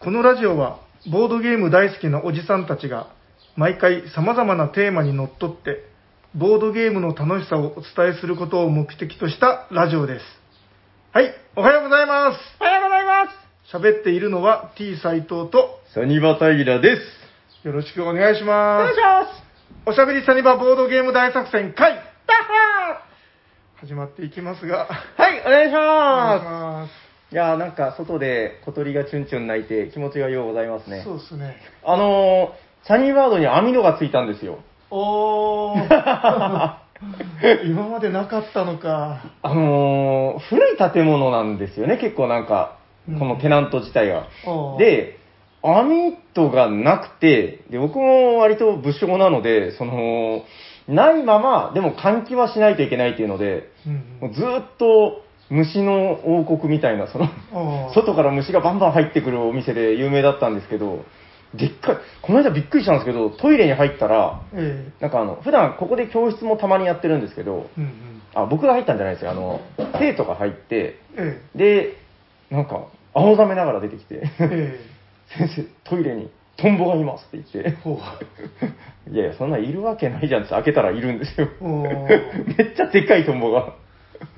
このラジオは、ボードゲーム大好きなおじさんたちが、毎回様々なテーマにのっとって、ボードゲームの楽しさをお伝えすることを目的としたラジオです。はい、おはようございます。おはようございます喋っているのは T 斎藤と、サニバタイラです。よろしくお願いしおます願いし。ますおしゃべりサニバボードゲーム大作戦会ダッハ始まっていきますが、ーはい、お願いしお願いします。いやーなんか外で小鳥がチュンチュン鳴いて気持ちがようございますね。そうですね。あのー、サニーバードに網戸がついたんですよ。おー。今までなかったのか。あのー、古い建物なんですよね、結構なんか、このテナント自体が。おー、で、網戸がなくて、で、僕も割と物証なので、その、ないまま、でも換気はしないといけないっていうので、うんもうずーっと虫の王国みたいな、その、外から虫がバンバン入ってくるお店で有名だったんですけど、でっかい、この間びっくりしたんですけど、トイレに入ったら、えなんかあの、普段ここで教室もたまにやってるんですけど、えうんうん。あ、僕が入ったんじゃないですよ。あの、生徒が入って、えで、なんか、青ざめながら出てきて、ええ 先生、トイレにトンボがいますって言って いやいや、そんなんいるわけないじゃんって開けたらいるんですよ。めっちゃでっかいトンボが。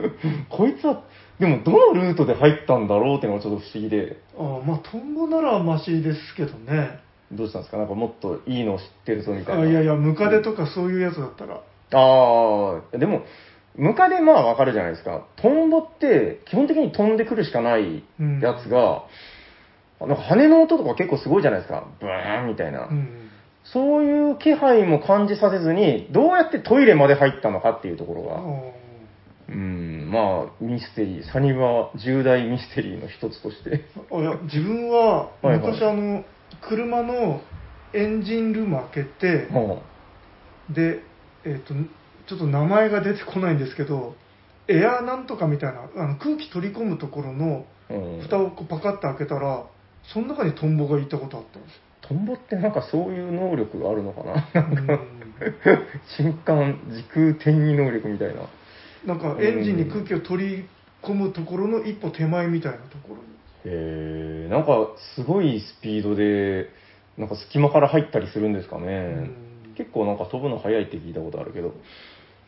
こいつは、でもどのルートで入ったんだろうっていうのがちょっと不思議で、あーまあ、トンボならマシですけどね。どうしたんですか？なんかもっといいの知ってるぞみたいな。あいやいや、ムカデとかそういうやつだったら。ああ、でも、ムカデまあわかるじゃないですか。トンボって基本的に飛んでくるしかないやつが、なんか羽の音とか結構すごいじゃないですか。ブーンみたいな。うん。そういう気配も感じさせずに、どうやってトイレまで入ったのかっていうところが、おうん、まあ、ミステリー、サニバ重大ミステリーの一つとして。ーあいや自分ははいはい。昔あの車のエンジンルーム開けて、もで、えっとちょっと名前が出てこないんですけどエアーなんとかみたいなあの空気取り込むところの蓋をこうパカッと開けたらその中にトンボがいたことあったんです。トンボってなんかそういう能力があるのかな。なんかうん、瞬間時空転移能力みたいな。なんかエンジンに空気を取り込むところの一歩手前みたいなところにへえ、なんかすごいスピードで、なんか隙間から入ったりするんですかね。うん。結構なんか飛ぶの速いって聞いたことあるけど。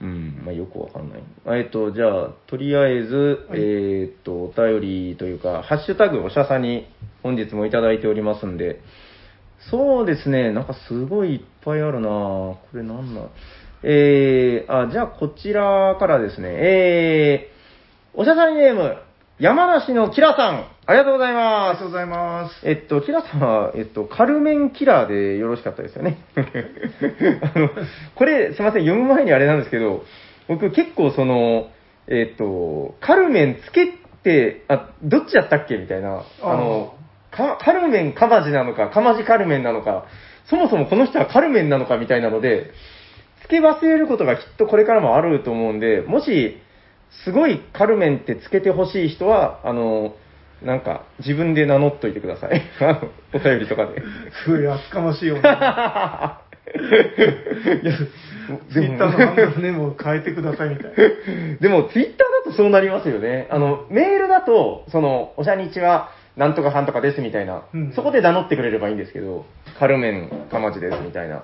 うん、まあよくわかんない。えっと、じゃあ、とりあえず、はい。えっと、お便りというか、ハッシュタグおしゃさに本日もいただいておりますんで、そうですね、なんかすごいいっぱいあるな。これなんだえー、あ、じゃあこちらからですね、えー、おしゃさにネーム、山梨のキラさん、ありがとうございありますがと。うございます。えっと、キラさんは、えっと、カルメンキラーでよろしかったですよね。あの、これ、すいません、読む前にあれなんですけど、僕結構その、えっと、カルメンつけて、あ、どっちやったっけ？みたいな、あの、かカルメンカマジなのか、カマジカルメンなのか、そもそもこの人はカルメンなのかみたいなので、つけ忘れることがきっとこれからもあると思うんで、もし、すごいカルメンってつけてほしい人は、あの、なんか、自分で名乗っといてください。お便りとかで。すごい厚かましいよね。いやツイッターのハンドルネームを変えてくださいみたいな。でも、ツイッターだとそうなりますよね。あの、メールだと、その、おしゃにちは、なんとかはんとかですみたいな、うんそこで名乗ってくれればいいんですけど、カルメンかまじですみたいな。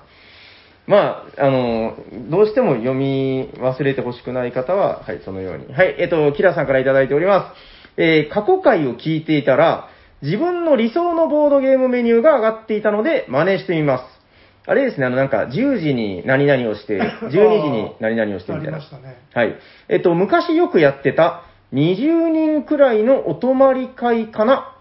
まあ、あの、どうしても読み忘れてほしくない方は、はい、そのように。はい、えっと、キラさんからいただいております。えー過去回を聞いていたら、自分の理想のボードゲームメニューが上がっていたので、真似してみます。あれですね、あの、なんか、10時に何々をして、12時に何々をしてみたいなありま。したね。はい。えっと、昔よくやってた20人くらいのお泊まり会かな。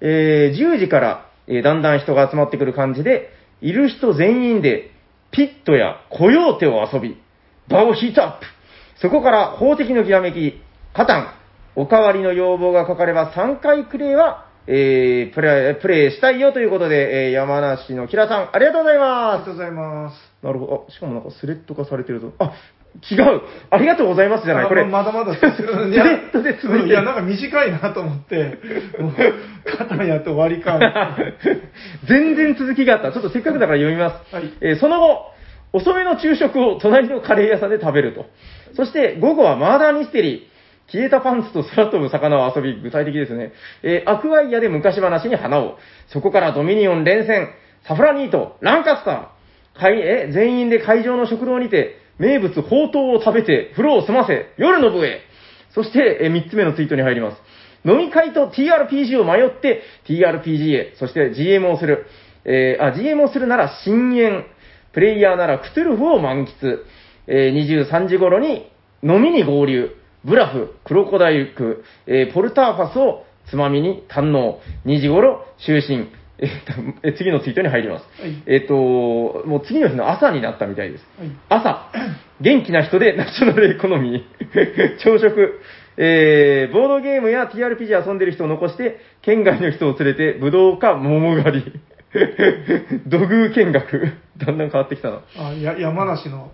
えー10時から、えーだんだん人が集まってくる感じで、いる人全員で、ピットやコヨーテを遊び、場をヒートアップ。そこから法的のきらめき、カタン、おかわりの要望がかかれば3回クレイは、えープレイ、プレイしたいよということで、えー山梨のキラさん、ありがとうございありますがと。うございます。なるほど。あ、しかもなんかスレッド化されてると。あ、違うありがとうございますじゃない。これ。あまだまだ続く。スレッドで続いてるいや、なんか短いなと思って、もう、肩やって終わりか。全然続きがあった。ちょっとせっかくだから読みます。はいえーその後、遅めの昼食を隣のカレー屋さんで食べると。そして午後はマーダーミステリー。消えたパンツと空飛ぶ魚を遊び、具体的ですね。えーアクアイアで昔話に花を。そこからドミニオン連戦、サフラニート、ランカスター。会え全員で会場の食堂にて、名物ほうとうを食べて、風呂を済ませ、夜の部へ。そして、え3つ目のツイートに入ります。飲み会と TRPG を迷って、TRPG へ、そして GM をする。えーあ、GM をするなら深淵。プレイヤーならクトゥルフを満喫。えー23時頃に飲みに合流。ブラフ、クロコダイルク、えーポルターファスをつまみに堪能。2時頃、就寝。えーとえ 次のツイートに入ります。はい。えっ、と、もう次の日の朝になったみたいです。はい。朝、元気な人でナショナルエコノミー、朝食、えー、ボードゲームや TRPG 遊んでる人を残して、県外の人を連れて、武道家桃狩り、土偶見学、だんだん変わってきたな。あや山梨の、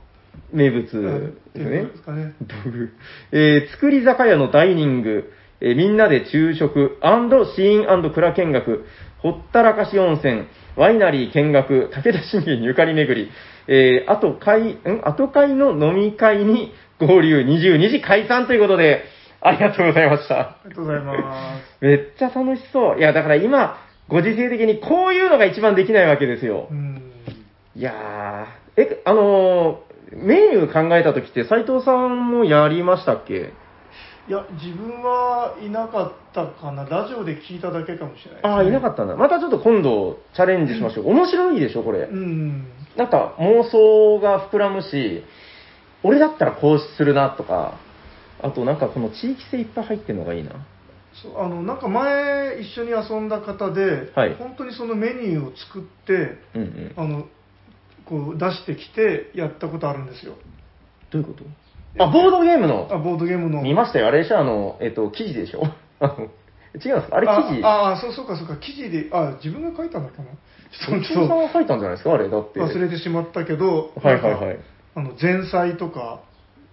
名物。ですね。ね。道具。えー、作り酒屋のダイニング、えーみんなで昼食、シーン蔵見学、ほったらかし温泉、ワイナリー見学、武田信玄ゆかり巡り、えー、あと会、ん？後会の飲み会に合流22時解散ということで、ありがとうございました。ありがとうございまめっちゃ楽しそう。いや、だから今、ご時世的にこういうのが一番できないわけですよす。う。ん。いやー、え、あのーメニュー考えた時って斉藤さんもやりましたっけ？いや、自分はいなかったかな。ラジオで聞いただけかもしれないね、ああ、いなかったんだ。またちょっと今度チャレンジしましょう。面白いでしょ、これう。ん。なんか妄想が膨らむし、俺だったらこうするなとか、あとなんかこの地域性いっぱい入ってるのがいいな。そうあのなんか前一緒に遊んだ方で、はい本当にそのメニューを作ってうんうん。あのこう出してきてやったことあるんですよどういうこと？あ、ボードゲームの？あボードゲームの見ましたよ。あれでしょあの、えっと、記事でしょ？あ の違うんですか？あれ記事？ああそうそうかそうか記事であ自分が書いたのかなちょっ斉藤さんとが書いたんじゃないですか？あれ、だって。忘れてしまったけどはいはいはいあの前菜とか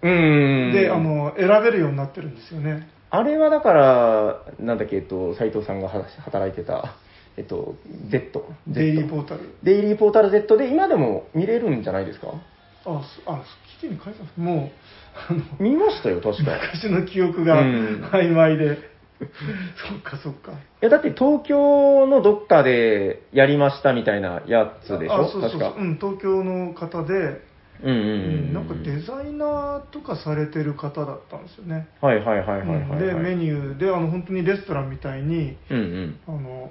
うーん。であの選べるようになってるんですよねあれはだから、なんだっけ、えっと、斉藤さんがは働いてた、えっと、Z。デイリーポータルデイリーポータル Z で今でも見れるんじゃないですか？あそあ記事に書いたんですもうあの見ましたよ、確か。い昔の記憶がうん。曖昧で、そっかそっか。や、だって東京のどっかでやりましたみたいなやつでしょ？あそうそう確か。そううん、東京の方で、うんうんううん。ん。なんかデザイナーとかされてる方だったんですよね、はいはいはいはいはい、はい。うんでメニューであの本当にレストランみたいにうんうん。あの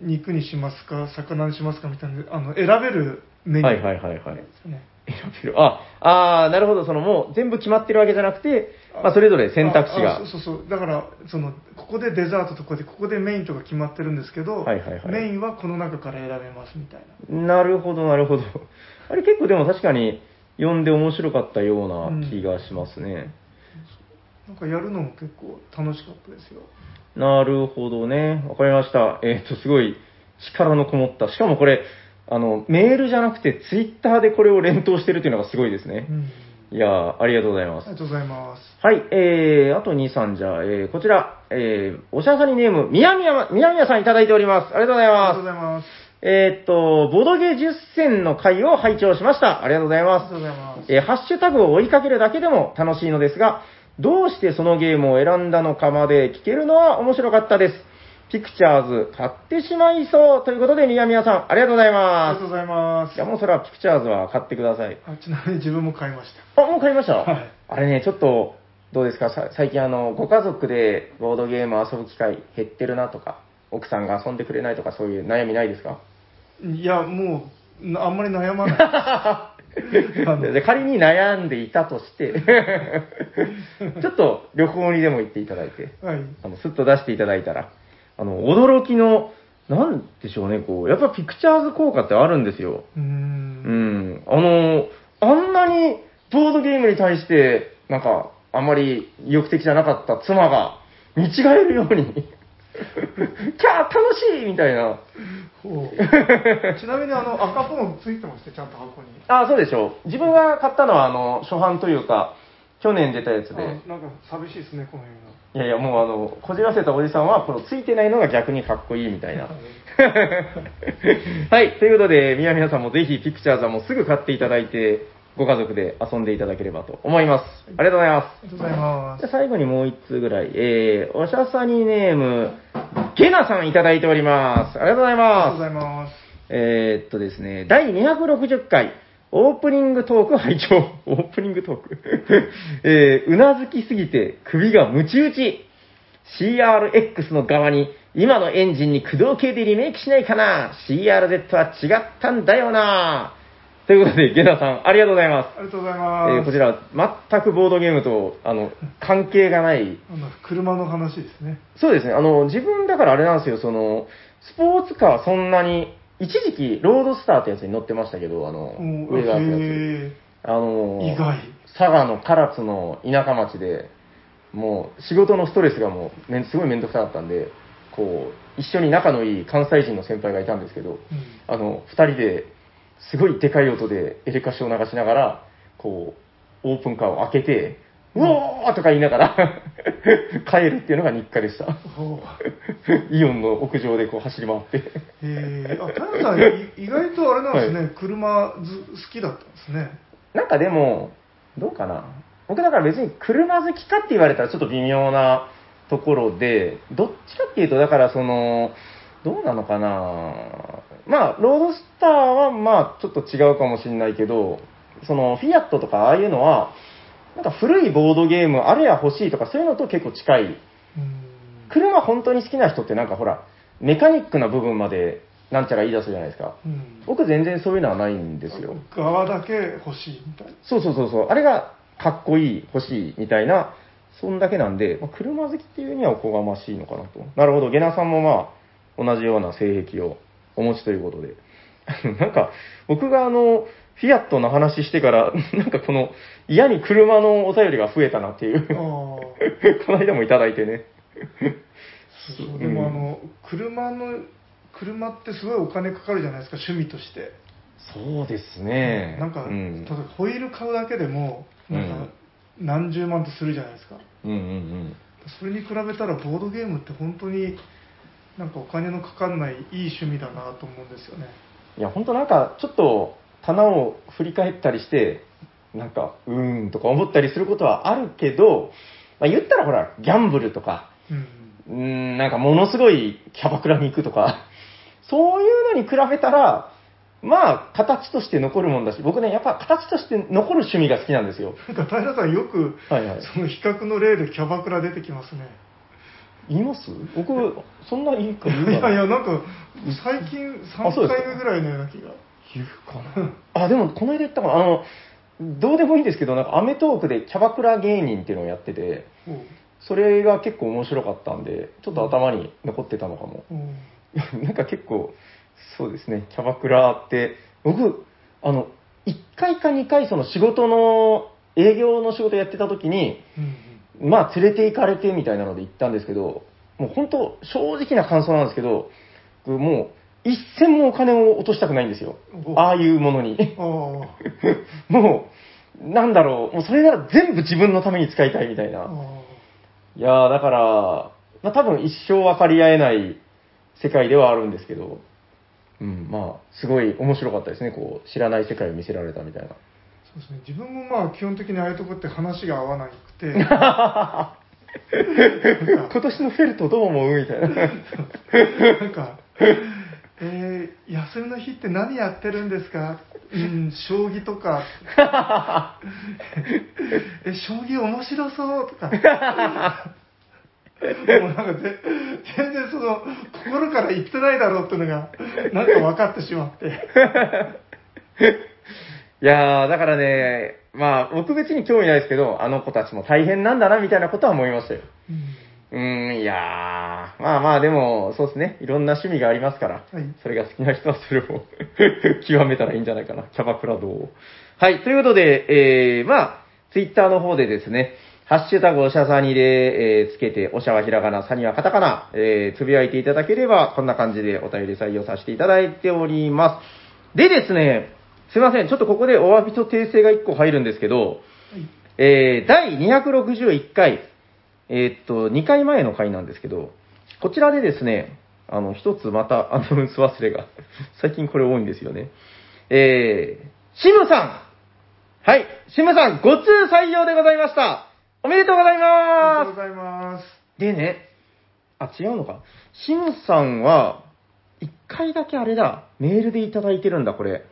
肉にしますか魚にしますかみたいなあの選べるメニュー。はいはいはいはい。ですね選べる。あ、あーなるほど。そのもう全部決まってるわけじゃなくて、まあそれぞれ選択肢が。そうそうそうだからそのここでデザートとかでここでメインとか決まってるんですけど、はいはいはいメインはこの中から選べますみたいななるほど、なるほど。あれ結構でも確かに読んで面白かったような気がしますね。なんかやるのも結構楽しかったですよなるほどね。わかりました。えっ、と、すごい力のこもった。しかもこれ、あの、メールじゃなくてツイッターでこれを連投してるっていうのがすごいですねう。んいやー、ありがとうございますあり。がとうございますはい、えー、あと2、3じゃあ、えー、こちら、えー、おしゃさにネーム、みやみや、みやみやさんいただいております。ありがとうございありがますとうご。ざいますえーっと、ボドゲ10選の回を拝聴しました。ありがとうございますありがと。うございますえーハッシュタグを追いかけるだけでも楽しいのですが、どうしてそのゲームを選んだのかまで聞けるのは面白かったです。ピクチャーズ買ってしまいそうということで、宮宮さん、ありがとうございありまがとうございます。す。いや、もうそれはピクチャーズは買ってください。あちなみに自分も買いました。あ、もう買いました、はい。あれね、ちょっと、どうですか？さ最近あの、ご家族でボードゲーム遊ぶ機会減ってるなとか、奥さんが遊んでくれないとか、そういう悩みないですか？いやもうなあんまり悩まない。あので仮に悩んでいたとして、ちょっと旅行にでも行っていただいて、はい。あの、スッと出していただいたら、あの、驚きの、なんでしょうね、こう、やっぱピクチャーズ効果ってあるんですよ。うーうんん。あの、あんなにボードゲームに対して、なんか、あんまり意欲的じゃなかった妻が、見違えるように、キャー楽しいみたいな。ちなみにあの赤ポンついてましてちゃんと箱にあ、そうでしょう。自分が買ったのは、あの、初版というか、去年出たやつで。あなんか寂しいですねこの辺がいやいや、もうあの、こじらせたおじさんは、このついてないのが逆にかっこいいみたいな。はい、ということで、みやみやさんもぜひピクチャーズはもうすぐ買っていただいて、ご家族で遊んでいただければと思います。ありがとうございます。ありがとうございますじゃあ。最後にもう一通ぐらい、えー、おしゃさにネーム、ゲナさんいただいております。ありがとうございありがとうます。ございます。えー、っとですね、第260回、オープニングトーク拝聴。オープニングトーク。えー、うなずきすぎて首がムチ打ち。CRX の側に、今のエンジンに駆動系でリメイクしないかな ?CRZ は違ったんだよなということで、ゲナさん、ありがとうございます。ありがとうございえます。ーこちら、全くボードゲームと、あの、関係がない車の話ですね。そうですね。あの、自分だからあれなんですよ、その、スポーツカーそんなに、一時期、ロードスターってやつに乗ってましたけど、あの、うん。上があるやつ。へあの、意外。佐賀の唐津の田舎町で、もう仕事のストレスがもうすごいめんどくさかったんで、こう、一緒に仲のいい関西人の先輩がいたんですけど、ーうん。あの、二人ですごいでかい音でエレカシを流しながら、こう、オープンカーを開けて、うおーとか言いながら 帰るっていうのが日課でした。ほイオンの屋上でこう走り回って。うへーあ、さん、い意外とあれなんですね、車ず好きだったんですね。なんかでも、どうかな。僕だから別に車好きかって言われたらちょっと微妙なところで、どっちかっていうと、だからその、どうなのかな。まあ、ロードスターはまあちょっと違うかもしれないけど、そのフィアットとかああいうのは、なんか古いボードゲームあれや欲しいとかそういうのと結構近い。うん車本当に好きな人ってなんかほら、メカニックな部分までなんちゃら言い出すじゃないですか。うん僕全然そういうのはないんですよ。側だけ欲しいみたいな。そうそうそうそう。あれがかっこいい、欲しいみたいな、そんだけなんで、まあ、車好きっていうにはおこがましいのかなと。なるほど。ゲナさんもまあ、同じような性癖をお持ちということで。なんか、僕があの、フィアットの話してから、なんかこの、嫌に車のお便りが増えたなっていう、あ こあ。の間もいただいてね。そうでもあの、車の、車ってすごいお金かかるじゃないですか、趣味として。そうですね。なんか、うん例えばホイール買うだけでも、なんかうん何十万とするじゃないですか。うんうんうん。それに比べたらボードゲームって本当になんかお金のかかんないいい趣味だなと思うんですよね。いや、本当なんか、ちょっと棚を振り返ったりして、なんか、うーんとか思ったりすることはあるけど、まあ、言ったらほら、ギャンブルとか、うん。なんかものすごいキャバクラに行くとか、そういうのに比べたら、まあ、形として残るもんだし、僕ね、やっぱ形として残る趣味が好きなんですよ。なんか平さんよく、はいはい。その比較の例でキャバクラ出てきますね。言います？僕、そんないいか言ういかなやいや、なんか最近3あそうですか回目ぐらいのような気が。言うかな。あ、でも、この間言ったかな。あの、どうでもいいんですけど、なんか、アメトークでキャバクラ芸人っていうのをやってて、おうそれが結構面白かったんで、ちょっと頭に残ってたのかも。おう なんか結構、そうですね、キャバクラって、僕、あの、1回か2回その仕事の、営業の仕事やってた時に、うんまあ連れて行かれてみたいなので行ったんですけど、もう本当、正直な感想なんですけど、僕もう、一銭もお金を落としたくないんですよ。おああいうものに。もう、なんだろう、もうそれなら全部自分のために使いたいみたいな。あいやー、だから、まあ、多分一生分かり合えない世界ではあるんですけど、うん、まあ、すごい面白かったですね、こう、知らない世界を見せられたみたいな。そうですね。自分もまあ基本的にああいうとこって話が合わなくて、今年のフェルトどう思う？みたいな。なんか、えー休みの日って何やってるんですか？うん、将棋とか。え、将棋面白そうとか。もうなんかぜ全然その、心から言ってないだろうっていうのが、なんか分かってしまって。いやー、だからね、まあ、僕別に興味ないですけど、あの子たちも大変なんだな、みたいなことは思いましたよ。うーん、いやー、まあまあ、でも、そうですね、いろんな趣味がありますから、はい。それが好きな人はそれを 極めたらいいんじゃないかな、キャバクラ道を。はい、ということで、えー、まあ、ツイッターの方でですね、ハッシュタグおしゃさにで、えーつけて、おしゃはひらがな、さにはカタカナ、えー、つぶやいていただければ、こんな感じでお便り採用させていただいております。でですね、すいません、ちょっとここでお詫びと訂正が1個入るんですけど、えー、第261回、えーっと、2回前の回なんですけど、こちらでですね、あの、一つまたアナウンス忘れが、最近これ多いんですよね。えー、シムさんはい。シムさん、ご通採用でございました。おめでとうございまありがとうございます。す。でね、あ、違うのか。シムさんは、一回だけあれだ、メールでいただいてるんだ、これ。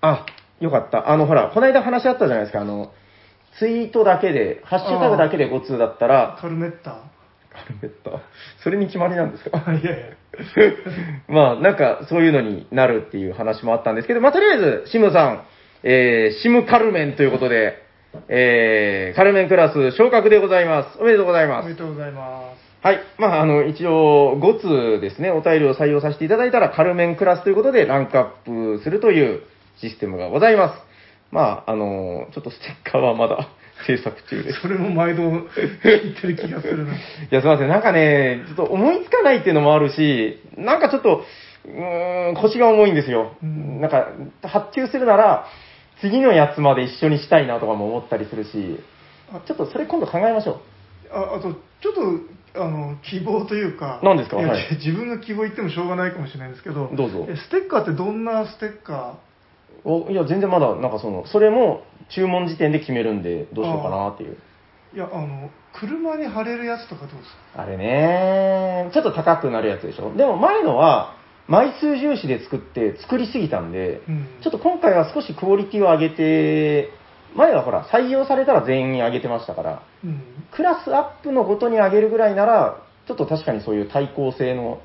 あ、よかった。あの、ほら、この間話あったじゃないですか、あの、ツイートだけで、ハッシュタグだけでご通だったら、カルメッタ。カルメッタ、それに決まりなんですか？いやいや。まあ、なんか、そういうのになるっていう話もあったんですけど、まあ、とりあえず、シムさん、えー、シムカルメンということで、えー、カルメンクラス昇格でございます。おめでとうございますおめで。とうございます。はい。まあ、あの、一応、5通ですね、お便りを採用させていただいたら、カルメンクラスということで、ランクアップするというシステムがございます。まあ、あの、ちょっとステッカーはまだ制作中です。それも毎度聞いてる気がするな。いや、すいません。なんかね、ちょっと思いつかないっていうのもあるし、なんかちょっと、うーん、腰が重いんですよ。うんなんか、発注するなら、次のやつまで一緒にしたいなとかも思ったりするし、あちょっとそれ今度考えましょああと、ちょっと、あの、希望というか。何ですか？はい自分が希望言ってもしょうがないかもしれないんですけど。どうぞえステッカーってどんなステッカう。おいや、全然まだ、なんかその、それも注文時点で決めるんで、どうしようかなっていう。ーいや、あの、車に貼れるやつとかどうですか？あれね、ちょっと高くなるやつでしょ？でも前のは、枚数重視で作って作りすぎたんで、うんちょっと今回は少しクオリティを上げて、前はほら、採用されたら全員上げてましたから、うん。クラスアップのごとに上げるぐらいなら、ちょっと確かにそういう対抗性の、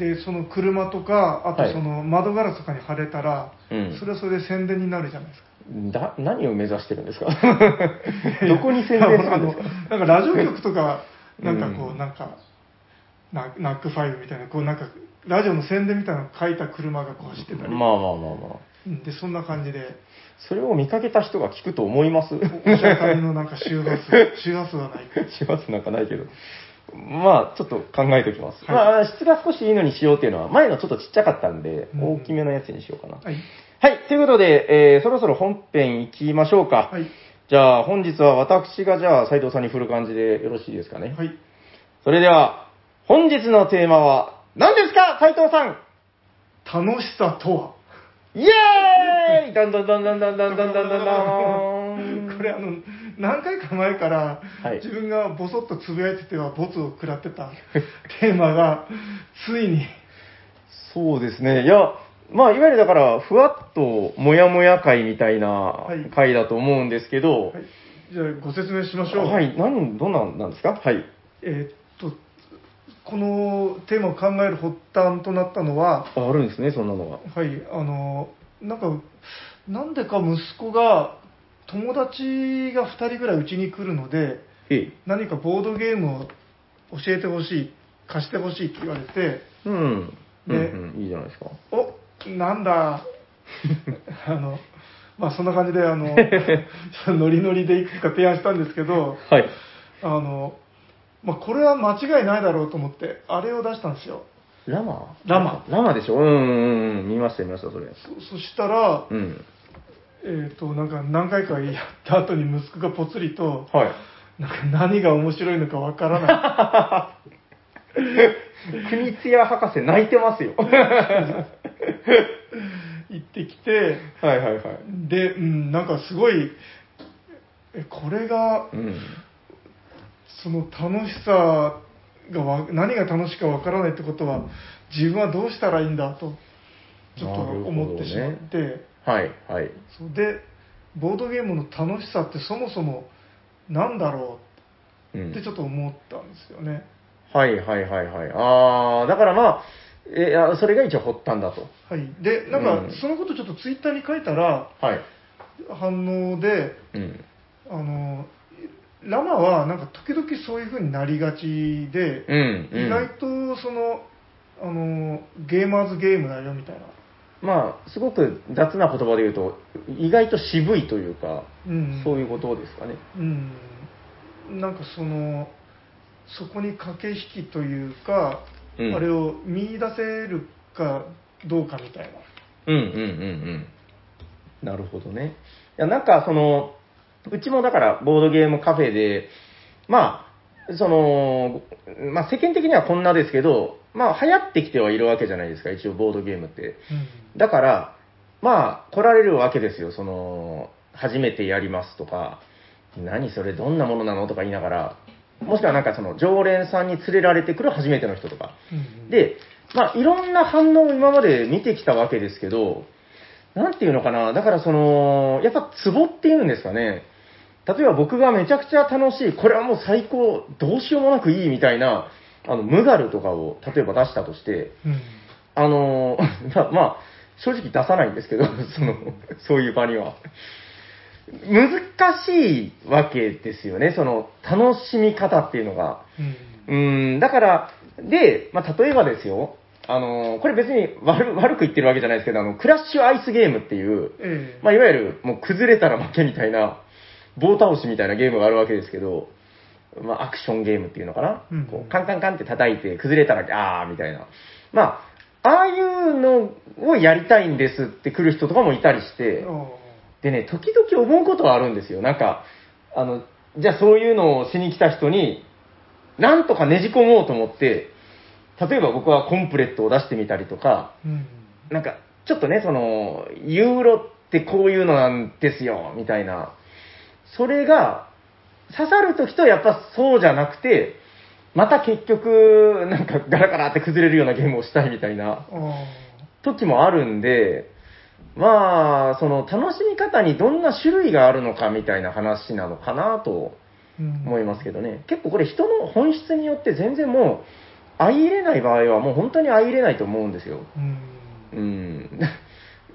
で、その車とか、あはいとその窓ガラスとかに貼れたら、うんそれはそれで宣伝になるじゃないですか。だ何を目指してるんですか？どこに宣伝するんですか？あのなんかラジオ局とか、なんかこう、うんなんか、ナナックファイブみたいな、こうなんか、ラジオの宣伝みたいなの書いた車がこう走ってたり、まあまあまあまあ。うんで、そんな感じで、それを見かけた人が聞くと思います？おおしゃかりのなんか周波数、周波数はないか。しますなんかないけど。まあ、ちょっと考えておきます。はいまあ、質が少しいいのにしようっていうのは、前のちょっとちっちゃかったんで、うん大きめのやつにしようかな。はい。はい、ということで、えーそろそろ本編行きましょうか。はい。じゃあ、本日は私がじゃあ、斉藤さんに振る感じでよろしいですかね？はい。それでは、本日のテーマは、何ですか、斉藤さん楽しさとは？イエーイだんだんだんだんだんだんだんだんだんだんこれあの、何回か前から、はい自分がボソッとつぶやいててはボツを食らってたテーマが、ついに、そうですね。いや、まあ、いわゆるだから、ふわっともやもや会みたいない会だと思うんですけど、はい、じゃあご説明しましょう。はい、何、どんなんなんですか？はい。えーっと、このテーマを考える発端となったのは、ああるんですね、そんなのが。はい、あの、なんか、なんでか息子が、友達が2人ぐらいうちに来るので、ええ。何かボードゲームを教えてほしい、貸してほしいって言われて、うん。うん、ねうん、いいじゃないですか。おなんだ、あの、まあそんな感じで、あの、ノリノリでいくつか提案したんですけど、はい。あの、まあこれは間違いないだろうと思って、あれを出したんですよ。ラマ？ラマラマでしょ？うんうんうん、見ました見ました、それ。そそしたら、うん。えっ、と、なんか何回かやった後に息子がぽつりと、はい。なんか何が面白いのかわからない。国津屋博士泣いてますよ。言ってきて、はいはいはい。で、うん、なんかすごい、え、これが、うん。その楽しさがわ、何が楽しいかわからないってことは、自分はどうしたらいいんだと、ちょっと思ってしまって、はいはい。そうで、ボードゲームの楽しさってそもそも何だろううってちょっと思ったんですよね。はいはいはいはい。ああ、だからまあ、えあそれが一応発端だと。はい。で、なんかうん、そのことちょっとツイッターに書いたら、はい。反応で、うん。あの、ラマはなんか時々そういう風になりがちで、うん、うん。意外とその、あの、ゲーマーズゲームだよみたいな。まあ、すごく雑な言葉で言うと、意外と渋いというか、うん。そういうことですかね。うん。なんかその、そこに駆け引きというか、うんあれを見出せるかどうかみたいな。うんうんうんうん。なるほどね。いや、なんかその、うちもだからボードゲームカフェで、まあ、その、まあ世間的にはこんなですけど、まあ流行ってきてはいるわけじゃないですか、一応ボードゲームって。だから、まあ来られるわけですよ、その、初めてやりますとか、何それどんなものなのとか言いながら、もしくはなんかその常連さんに連れられてくる初めての人とか。うん、で、まあ、いろんな反応を今まで見てきたわけですけど、なんていうのかな、だからその、やっぱツボっていうんですかね。例えば僕がめちゃくちゃ楽しい、これはもう最高、どうしようもなくいいみたいな、あの、ムガルとかを例えば出したとして、うんあの まあ、まあ、正直出さないんですけど、その、そういう場には。難しいわけですよね、その、楽しみ方っていうのが。うんうん、だから、で、まあ、例えばですよ、あの、これ別に悪悪く言ってるわけじゃないですけど、あの、クラッシュアイスゲームっていう、ええまあ、いわゆる、もう崩れたら負けみたいな、棒倒しみたいなゲームがあるわけですけど、まあ、アクションゲームっていうのかな、うんこうカンカンカンって叩いて、崩れたら、あーみたいな。まあ、ああいうのをやりたいんですって来る人とかもいたりして、あでね、時々思うことはあるんですよ。なんか、あの、じゃあそういうのをしに来た人に、なんとかねじ込もうと思って、例えば僕はコンプレットを出してみたりとか、ーうんなんか、ちょっとね、その、ユーロってこういうのなんですよ、みたいな。それが、刺さるときとやっぱそうじゃなくて、また結局、なんかガラガラって崩れるようなゲームをしたいみたいなあ時もあるんで、まあ、その楽しみ方にどんな種類があるのかみたいな話なのかなと思いますけどね。結構これ人の本質によって全然もう、相入れない場合はもう本当に相入れないと思うんですよ。うんうん。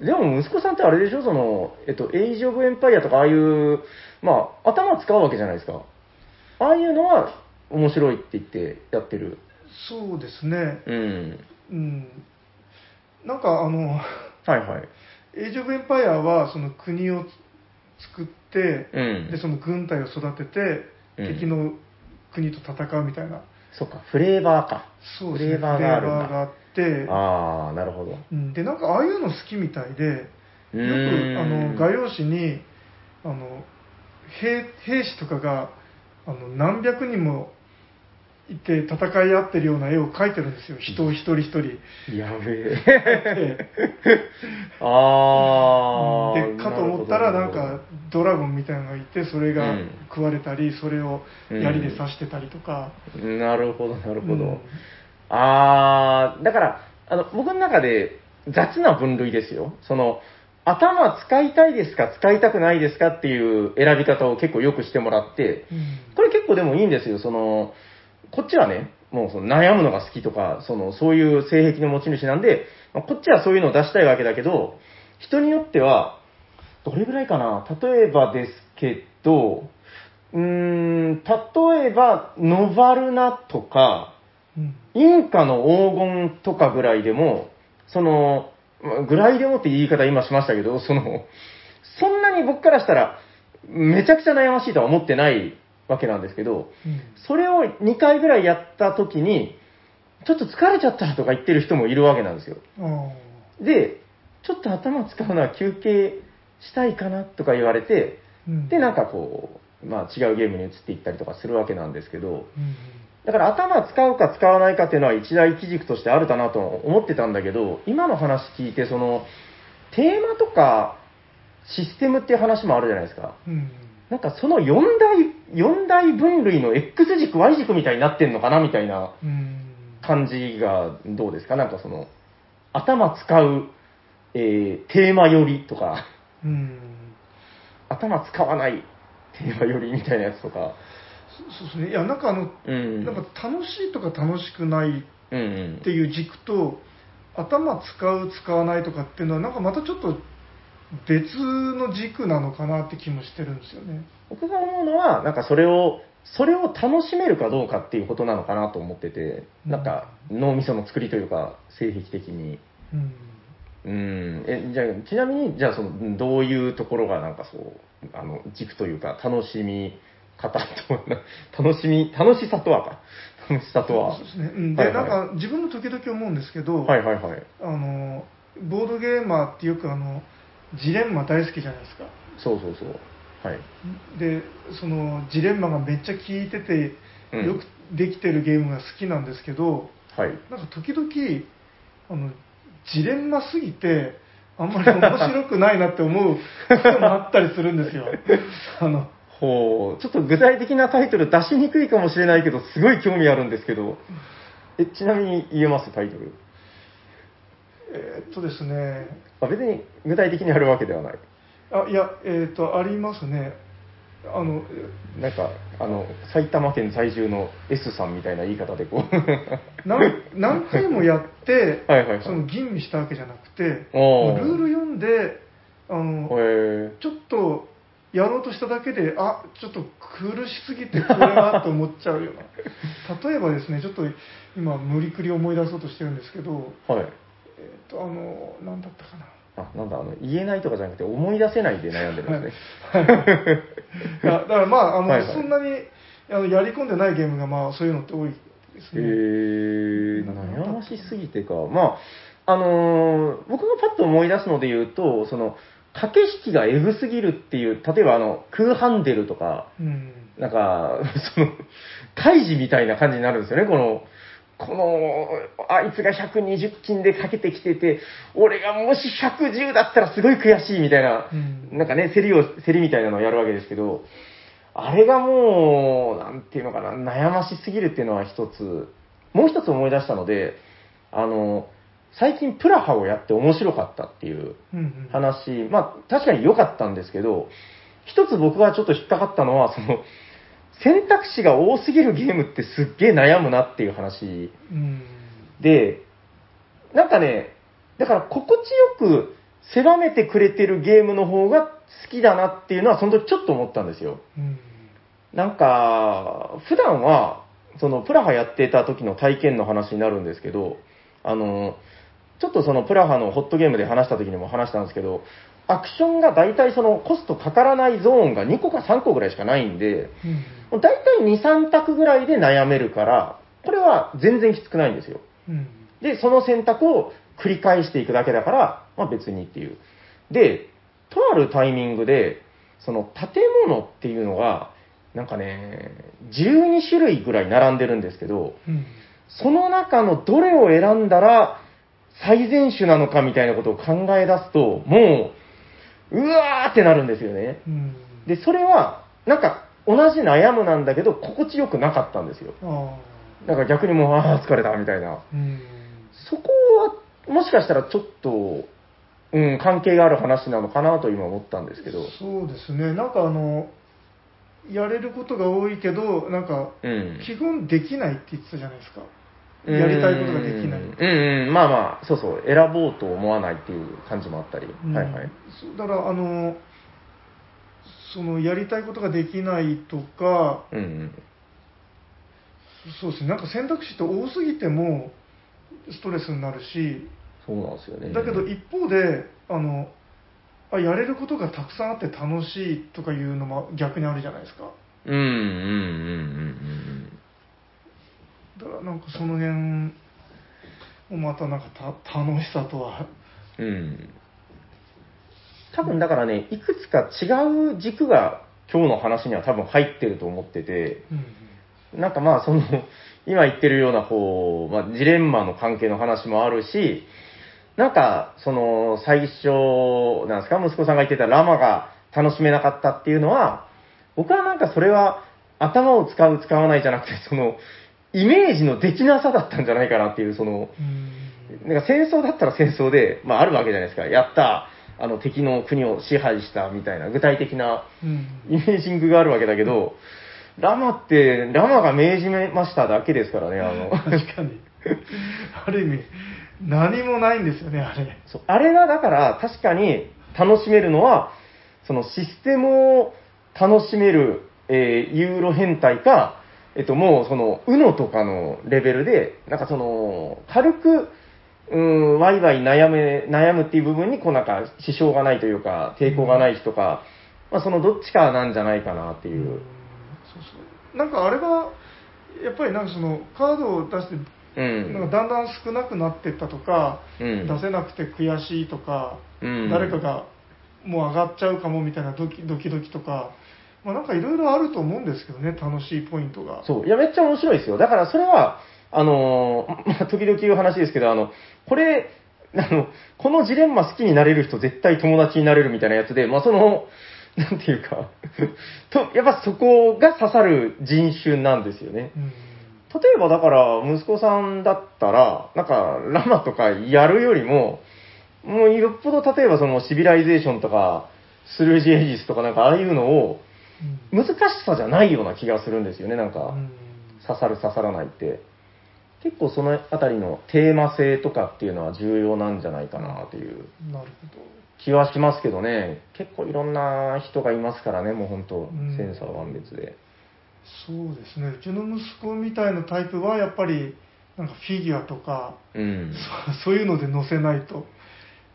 でも息子さんってあれでしょ？その、えっと、エイジ・オブ・エンパイアとかああいう、まあ、頭使うわけじゃないですか。ああいうのは面白いって言ってやってる。そうですね、うん。うん、なんかあの、はいはい。エイジ・オブ・エンパイアはその国を作って、うんでその軍隊を育てて、うん敵の国と戦うみたいな、そっか、フレーバーか。そうですね、フレーバーがあるんだ。フレーバーがあって、ああ、なるほど。うんでなんかああいうの好きみたいで、よくあの画用紙にあの兵兵士とかがあの何百人もいて戦い合ってるような絵を描いてるんですよ、人を一人一人。やべえ。ああ。でかと思ったらなんかドラゴンみたいなのがいてそれがうん食われたり、それを槍で刺してたりとか、なるほど、なるほど。うんあー、だから、あの、僕の中で雑な分類ですよ。その、頭使いたいですか、使いたくないですか？っていう選び方を結構よくしてもらって、うん。これ結構でもいいんですよ。その、こっちはね、もうその悩むのが好きとか、その、そういう性癖の持ち主なんで、まあこっちはそういうのを出したいわけだけど、人によっては、どれぐらいかな？例えばですけど、うーん、例えば、ノバルナとか、うん。インカの黄金とかぐらいでも、その、まあぐらいでもって言い方今しましたけど、その、そんなに僕からしたら、めちゃくちゃ悩ましいとは思ってないわけなんですけど、うん。それを2回ぐらいやった時に、ちょっと疲れちゃったとか言ってる人もいるわけなんですよ。あで、ちょっと頭使うのは休憩したいかなとか言われて、ーうん。で、なんかこう、まあ違うゲームに移っていったりとかするわけなんですけど、うんだから頭使うか使わないかっていうのは一大基軸としてあるかなと思ってたんだけど、今の話聞いて、その、テーマとかシステムっていう話もあるじゃないですか。うん。なんかその4大、四大分類の X 軸、Y 軸みたいになってんのかなみたいなうん。感じがどうですか？なんかその、頭使う、えーテーマよりとか、うん。頭使わないテーマよりみたいなやつとか。そそうですねいやなんかあの、うん。なんか楽しいとか楽しくないうんうんっていう軸と頭使う使わないとかっていうのはなんかまたちょっと別の軸なのかなって気もしてるんですよね。僕が思うのは、なんかそれを、それを楽しめるかどうかっていうことなのかなと思ってて、なんか脳みその作りというか、性癖的に。うんうん。え、じゃあ、ちなみに、じゃあその、どういうところがなんかそう、あの、軸というか、楽しみ方と、な楽しみ、楽しさとはか。楽しさとはそう。ですね。うんで、はいはいなんか自分も時々思うんですけど、はいはいはい。あのボードゲーマーってよくあのジレンマ大好きじゃないですか。そうそうそう。はい。で、そのジレンマがめっちゃ効いてて、うんよくできてるゲームが好きなんですけど、はい。なんか時々あのジレンマすぎてあんまり面白くないなって思うこともあったりするんですよ。あの、ほう、ちょっと具体的なタイトル出しにくいかもしれないけど、すごい興味あるんですけど、え、ちなみに言えますタイトル？えーっとですね、あ別に具体的にあるわけではない。あ、いや、えーっと、ありますね。あの、なんか、あの、埼玉県在住の S さんみたいな言い方でこう。何何回もやって はいはいはいその吟味したわけじゃなくて、ルール読んで、あの、へちょっとやろうとしただけで、あちょっと苦しすぎてこれはと思っちゃうような。例えばですね、ちょっと今、無理くり思い出そうとしてるんですけど、ーはい。えっ、と、あの、なんだったかな。あ、なんだ、あの、言えないとかじゃなくて、思い出せないで悩んでるんですね。いや だからまあ、あの、はいはいそんなにあのやり込んでないゲームが、まあ、そういうのって多いですへね。ー、悩ましすぎてか。まあ、あのー僕がパッと思い出すので言うと、その、駆け引きがエグすぎるっていう、例えばあの、クーハンデルとか、うん。なんか、その、開示みたいな感じになるんですよね、この、この、あいつが120金でかけてきてて、俺がもし110だったらすごい悔しいみたいな、うん。なんかね、競りを、競りみたいなのをやるわけですけど、あれがもう、なんていうのかな、悩ましすぎるっていうのは一つ、もう一つ思い出したので、あの、最近プラハをやって面白かったっていううんうん話、まあ確かに良かったんですけど、一つ僕がちょっと引っかかったのは、その、選択肢が多すぎるゲームってすっげえ悩むなっていう話うん。で、なんかね、だから心地よく狭めてくれてるゲームの方が好きだなっていうのはその時ちょっと思ったんですよ。うん。なんか、普段は、そのプラハやってた時の体験の話になるんですけど、あの、ちょっとそのプラハのホットゲームで話した時にも話したんですけど、アクションが大体そのコストかからないゾーンが2個か3個ぐらいしかないんで、うん。大体2、3択ぐらいで悩めるから、これは全然きつくないんですよ。うん。で、その選択を繰り返していくだけだから、まあ別にっていう。で、とあるタイミングで、その建物っていうのが、なんかね、12種類ぐらい並んでるんですけど、うん。その中のどれを選んだら最善手なのかみたいなことを考え出すと、もう、うわーってなるんですよね。うん。で、それは、なんか、同じ悩むなんだけど、心地よくなかったんですよ。だから逆にもう、ああ、疲れた、みたいな。うん。そこは、もしかしたらちょっと、うん、関係がある話なのかなと今思ったんですけど。そうですね。なんかあの、やれることが多いけど、なんか、うん。基本できないって言ってたじゃないですか。やりたいことができない。うん、うん、うんまあまあ、そうそう、選ぼうと思わないっていう感じもあったり。うんはいはい。だから、あの、その、やりたいことができないとか、うんうん。そうですね、なんか選択肢って多すぎてもストレスになるし、そうなんですよね。だけど一方で、あの、あやれることがたくさんあって楽しいとかいうのも逆にあるじゃないですか。うんうんうんうんだからなんかその辺もまたなんかた楽しさとは、うん。うん。多分だからね、いくつか違う軸が今日の話には多分入ってると思ってて、うんなんかまあその、今言ってるようなこう、まあジレンマの関係の話もあるし、なんかその最初、なんですか、息子さんが言ってたラマが楽しめなかったっていうのは、僕はなんかそれは頭を使う使わないじゃなくて、その、イメージのできなさだったんじゃないかなっていう、その、うんなんか戦争だったら戦争で、まああるわけじゃないですか。やった、あの敵の国を支配したみたいな具体的なうんイメージングがあるわけだけど、ラマって、ラマが命じましただけですからね、あの。確かに。ある意味、何もないんですよね、あれ。そうあれがだから確かに楽しめるのは、そのシステムを楽しめる、えーユーロ変態か、えっともうその、ウノとかのレベルで、なんかその、軽く、うん、ワイワイ悩め、悩むっていう部分に、こうなんか支障がないというか、抵抗がない人か、まあそのどっちかなんじゃないかなっていう。そうそうなんかあれが、やっぱりなんかそのカードを出して、うん。なんかだんだん少なくなっていったとか、うん出せなくて悔しいとか、うん誰かがもう上がっちゃうかもみたいなドキドキドキとか、まあ、なんかいろいろあると思うんですけどね、楽しいポイントが。そう。いや、めっちゃ面白いですよ。だからそれは、あのー まあ、時々言う話ですけど、あの、これ、あの、このジレンマ好きになれる人絶対友達になれるみたいなやつで、まあその、なんていうか、と、やっぱそこが刺さる人種なんですよね。うん例えばだから、息子さんだったら、なんか、ラマとかやるよりも、もうよっぽど例えばそのシビライゼーションとか、スルージエジスとかなんかああいうのを、難しさじゃないような気がするんですよね、なんか。うん刺さる刺さらないって。結構そのあたりのテーマ性とかっていうのは重要なんじゃないかなっていう。気はしますけどね。結構いろんな人がいますからね、もう本当んセンサー万別で。そうですね。うちの息子みたいなタイプは、やっぱり、なんかフィギュアとか、うん。そ そういうので載せないと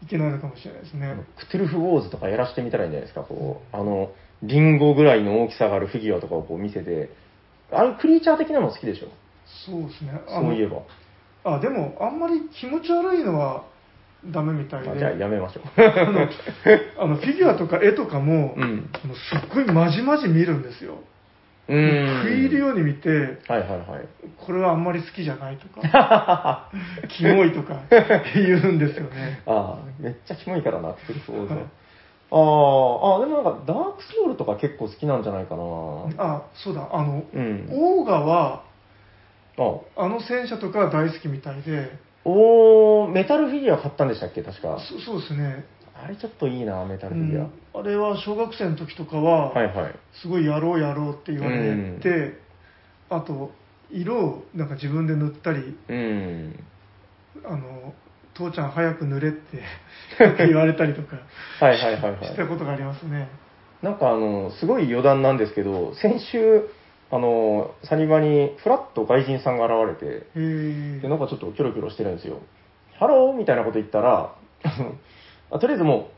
いけないのかもしれないですね。クトゥルフウォーズとかやらせてみたらいいんじゃないですか、こう、あの、リンゴぐらいの大きさがあるフィギュアとかをこう見せて、あれクリーチャー的なの好きでしょ？そうですね。そういえば。あ、でも、あんまり気持ち悪いのはダメみたいで。あじゃあやめましょう。あのあのフィギュアとか絵とかも、うんあのすっごいまじまじ見るんですよ。うーん。食い入るように見て、はいはいはい。これはあんまり好きじゃないとか、キモいとか言うんですよね。ああ、めっちゃキモいからな、クトゥルフウォーズははいああ、あでもなんか、ダークソウルとか結構好きなんじゃないかな。あ、そうだ、あの、うん。オーガは、あ、あの戦車とか大好きみたいで、おー、メタルフィギュア買ったんでしたっけ、確か。そそうですね。あれちょっといいな、メタうルフィギュア。ん、あれは小学生の時とかは、はいはい。すごいやろうやろうって言われて、あと、色をなんか自分で塗ったり、うん。あの、父ちゃん早く塗れって 言われたりとかはいはいはいはい。したことがありますね。なんかあの、すごい余談なんですけど、先週、あの、サニバにフラッと外人さんが現れて、で、なんかちょっとキョロキョロしてるんですよ。Hello？みたいなこと言ったら、あとりあえずも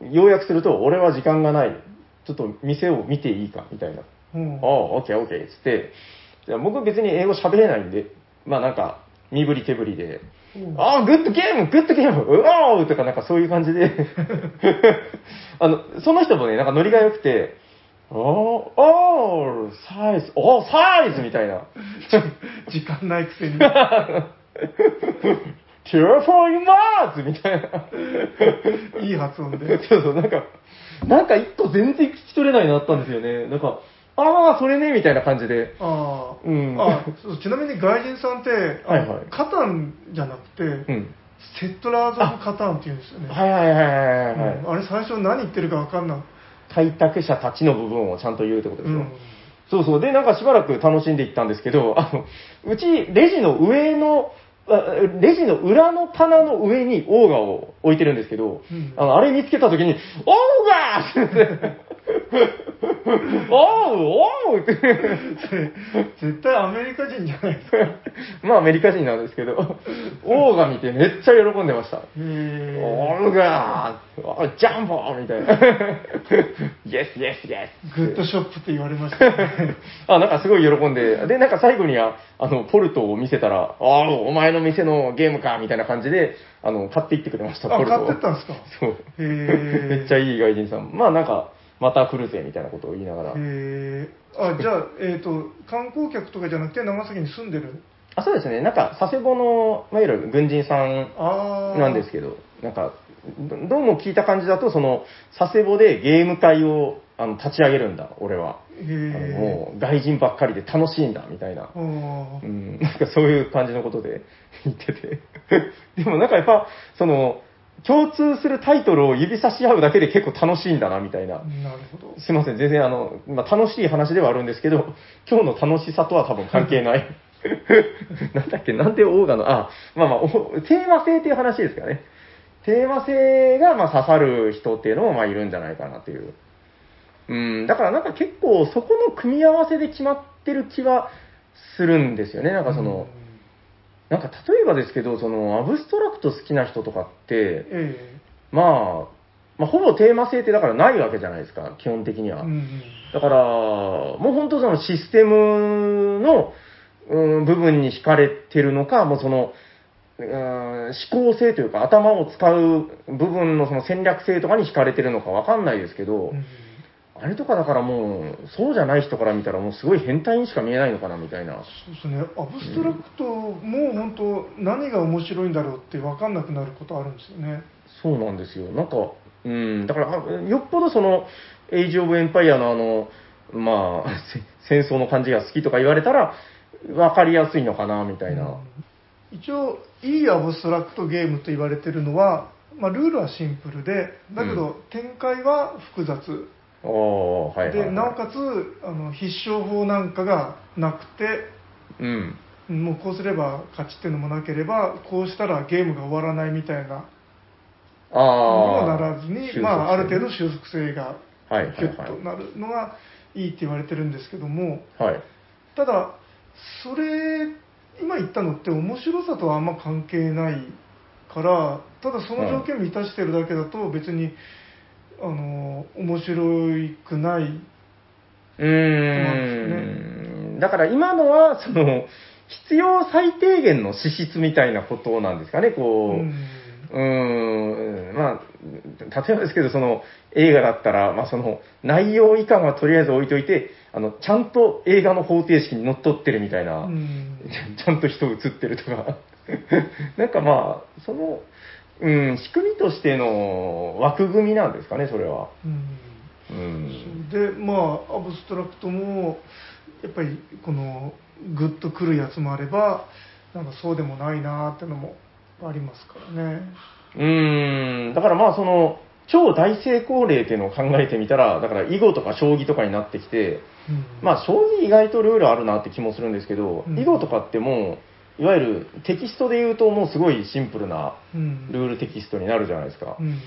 う、要約すると、俺は時間がない。ちょっと店を見ていいかみたいな。うんああ、オッケーオッケーっつって、じゃあ僕別に英語喋れないんで、まあなんか、身振り手振りで、うんああ、 good game good game うわーとかなんかそういう感じで、あの、その人もね、なんかノリが良くて、おー、おー、サイズ、おー、サイズみたいな。時間ないくせに。テューフォーイマーズみたいな。いい発音で。そうそう、なんか、なんか一個全然聞き取れないなったんですよね。なんか、ああ、それね、みたいな感じで。ああ、うんあそうちなみに外人さんって、はいはいカタンじゃなくて、うん。 Settlers of Catan って言うんですよね。はいはいはいはいはい、はいうんあれ最初何言ってるか分かんない。開拓者たちの部分をちゃんと言うってことでしょ。うんそうそう。で、なんかしばらく楽しんでいったんですけど、あの、うち、レジの上の、あレジの裏の棚の上にオーガを置いてるんですけど、うんあの、あれ見つけたときに、オーガ ーって、おうおうって、絶対アメリカ人じゃないですか。へ まあアメリカ人なんですけど、オーガ見てめっちゃ喜んでました。え。オーガージャンボみたいな。イエスイエスイエスグッドショップって言われましたね。あ、なんかすごい喜んで、で、なんか最後には、あの、ポルトを見せたら、ああ、お前の店のゲームか、みたいな感じで、あの、買っていってくれました、あ、ポルトを。買ってったんですか？そう。めっちゃいい外人さん。まあなんか、また来るぜ、みたいなことを言いながら。へえ。あ、じゃあ、えっ、と、観光客とかじゃなくて長崎に住んでる？あ、そうですね。なんか、佐世保の、いわゆる軍人さんああ。なんですけど、なんか、どどうも聞いた感じだと、その、佐世保でゲーム会をあの立ち上げるんだ、俺は。へあのえ。もう、外人ばっかりで楽しいんだ、みたいな。うん、なんかそういう感じのことで言ってて。でもなんかやっぱ、その、共通するタイトルを指差し合うだけで結構楽しいんだな、みたいな。なるほど。すいません、全然あの、まあ、楽しい話ではあるんですけど、今日の楽しさとは多分関係ない。なんだっけ、なんでオーガの、あ、まあまあ、おテーマ性っていう話ですかね。テーマ性がまあ刺さる人っていうのもまあいるんじゃないかなっていう。うん、だからなんか結構そこの組み合わせで決まってる気はするんですよね。なんかその、なんか例えばですけど、そのアブストラクト好きな人とかって、えまあ、まあ、ほぼテーマ性ってだからないわけじゃないですか、基本的には。えうん。だから、もう本当そのシステムの、うん、部分に惹かれてるのか、もうその、うん、思考性というか頭を使う部分のその戦略性とかに惹かれてるのかわかんないですけど、うんあれとかだからもう、そうじゃない人から見たらもうすごい変態にしか見えないのかなみたいな。そうですね、アブストラクトも本当、何が面白いんだろうって分かんなくなることあるんですよね。そうなんですよ。なんか、うん、だから、あよっぽどその、エイジ・オブ・エンパイアのあの、まあ、せ戦争の感じが好きとか言われたら、わかりやすいのかな、みたいな。一応、いいアブストラクトゲームと言われてるのは、まあ、ルールはシンプルで、だけど、展開は複雑。はいはい、はい。で、なおかつ、あの必勝法なんかがなくて、うん。もうこうすれば勝ちっていうのもなければ、こうしたらゲームが終わらないみたいな。ものならずに、まあ、ある性程度収束性がはいはいギュッとなるのがいいって言われてるんですけども、はい。ただ、それ、今言ったのって面白さとはあんま関係ないから、ただその条件を満たしてるだけだと別に、あの、面白くない。うん。だから今のは、その、必要最低限の資質みたいなことなんですかね、こう。うんうーん、まあ、例えばですけど、その、映画だったら、まあ、その、内容以下はとりあえず置いといて、あの、ちゃんと映画の方程式にのっとってるみたいな、うん ちゃんと人映ってるとか、なんかまあ、その、うん、仕組みとしての枠組みなんですかね、それは。うん。うん。でまあアブストラクトもやっぱりこのグッとくるやつもあればなんかそうでもないなーってのもありますからね。うーん、だからまあその、超大成功例っていうのを考えてみたら、だから囲碁とか将棋とかになってきて、うん。まあ将棋意外とルールあるなって気もするんですけど、うん。囲碁とかってもう、いわゆるテキストで言うともうすごいシンプルなうんルールテキストになるじゃないですか。いうん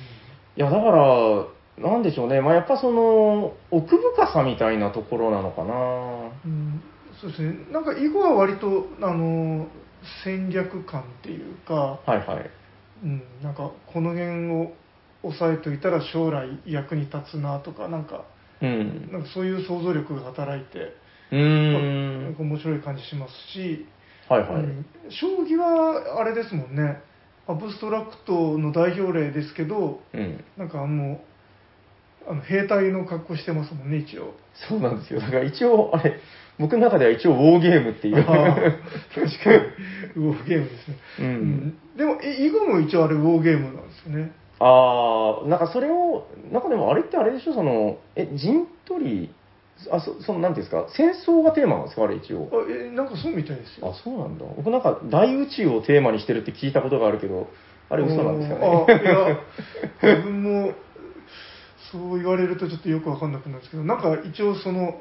や、だから、なんでしょうね。まあやっぱその、奥深さみたいなところなのかな。うんそうですねなんか囲碁は割とあの戦略感っていうか、はいはい。うん、なんかこの辺を押さえといたら将来役に立つなとかなんかうん。なんかそういう想像力が働いて、うなん面白い感じしますし、はいはい。うん将棋はあれですもんねアブストラクトの代表例ですけどうん。なんかもうあの兵隊の格好してますもんね一応そうなんですよ。だから一応、あれ、僕の中では一応ウォーゲームっていう。確かにウォーゲームですね、ううんんでもえ囲碁も一応あれウォーゲームなんですよねああ、なんかそれを、なんかでもあれってあれでしょ、その、え、陣取り、あ、そその、なんていうんですか、戦争がテーマなんですか、あれ一応？あえなんかそうみたいですよあ、そうなんだ。僕なんか大宇宙をテーマにしてるって聞いたことがあるけど、あれ嘘なんですかね？あいや自分もそう言われるとちょっとよくわかんなくなるんですけどなんか一応その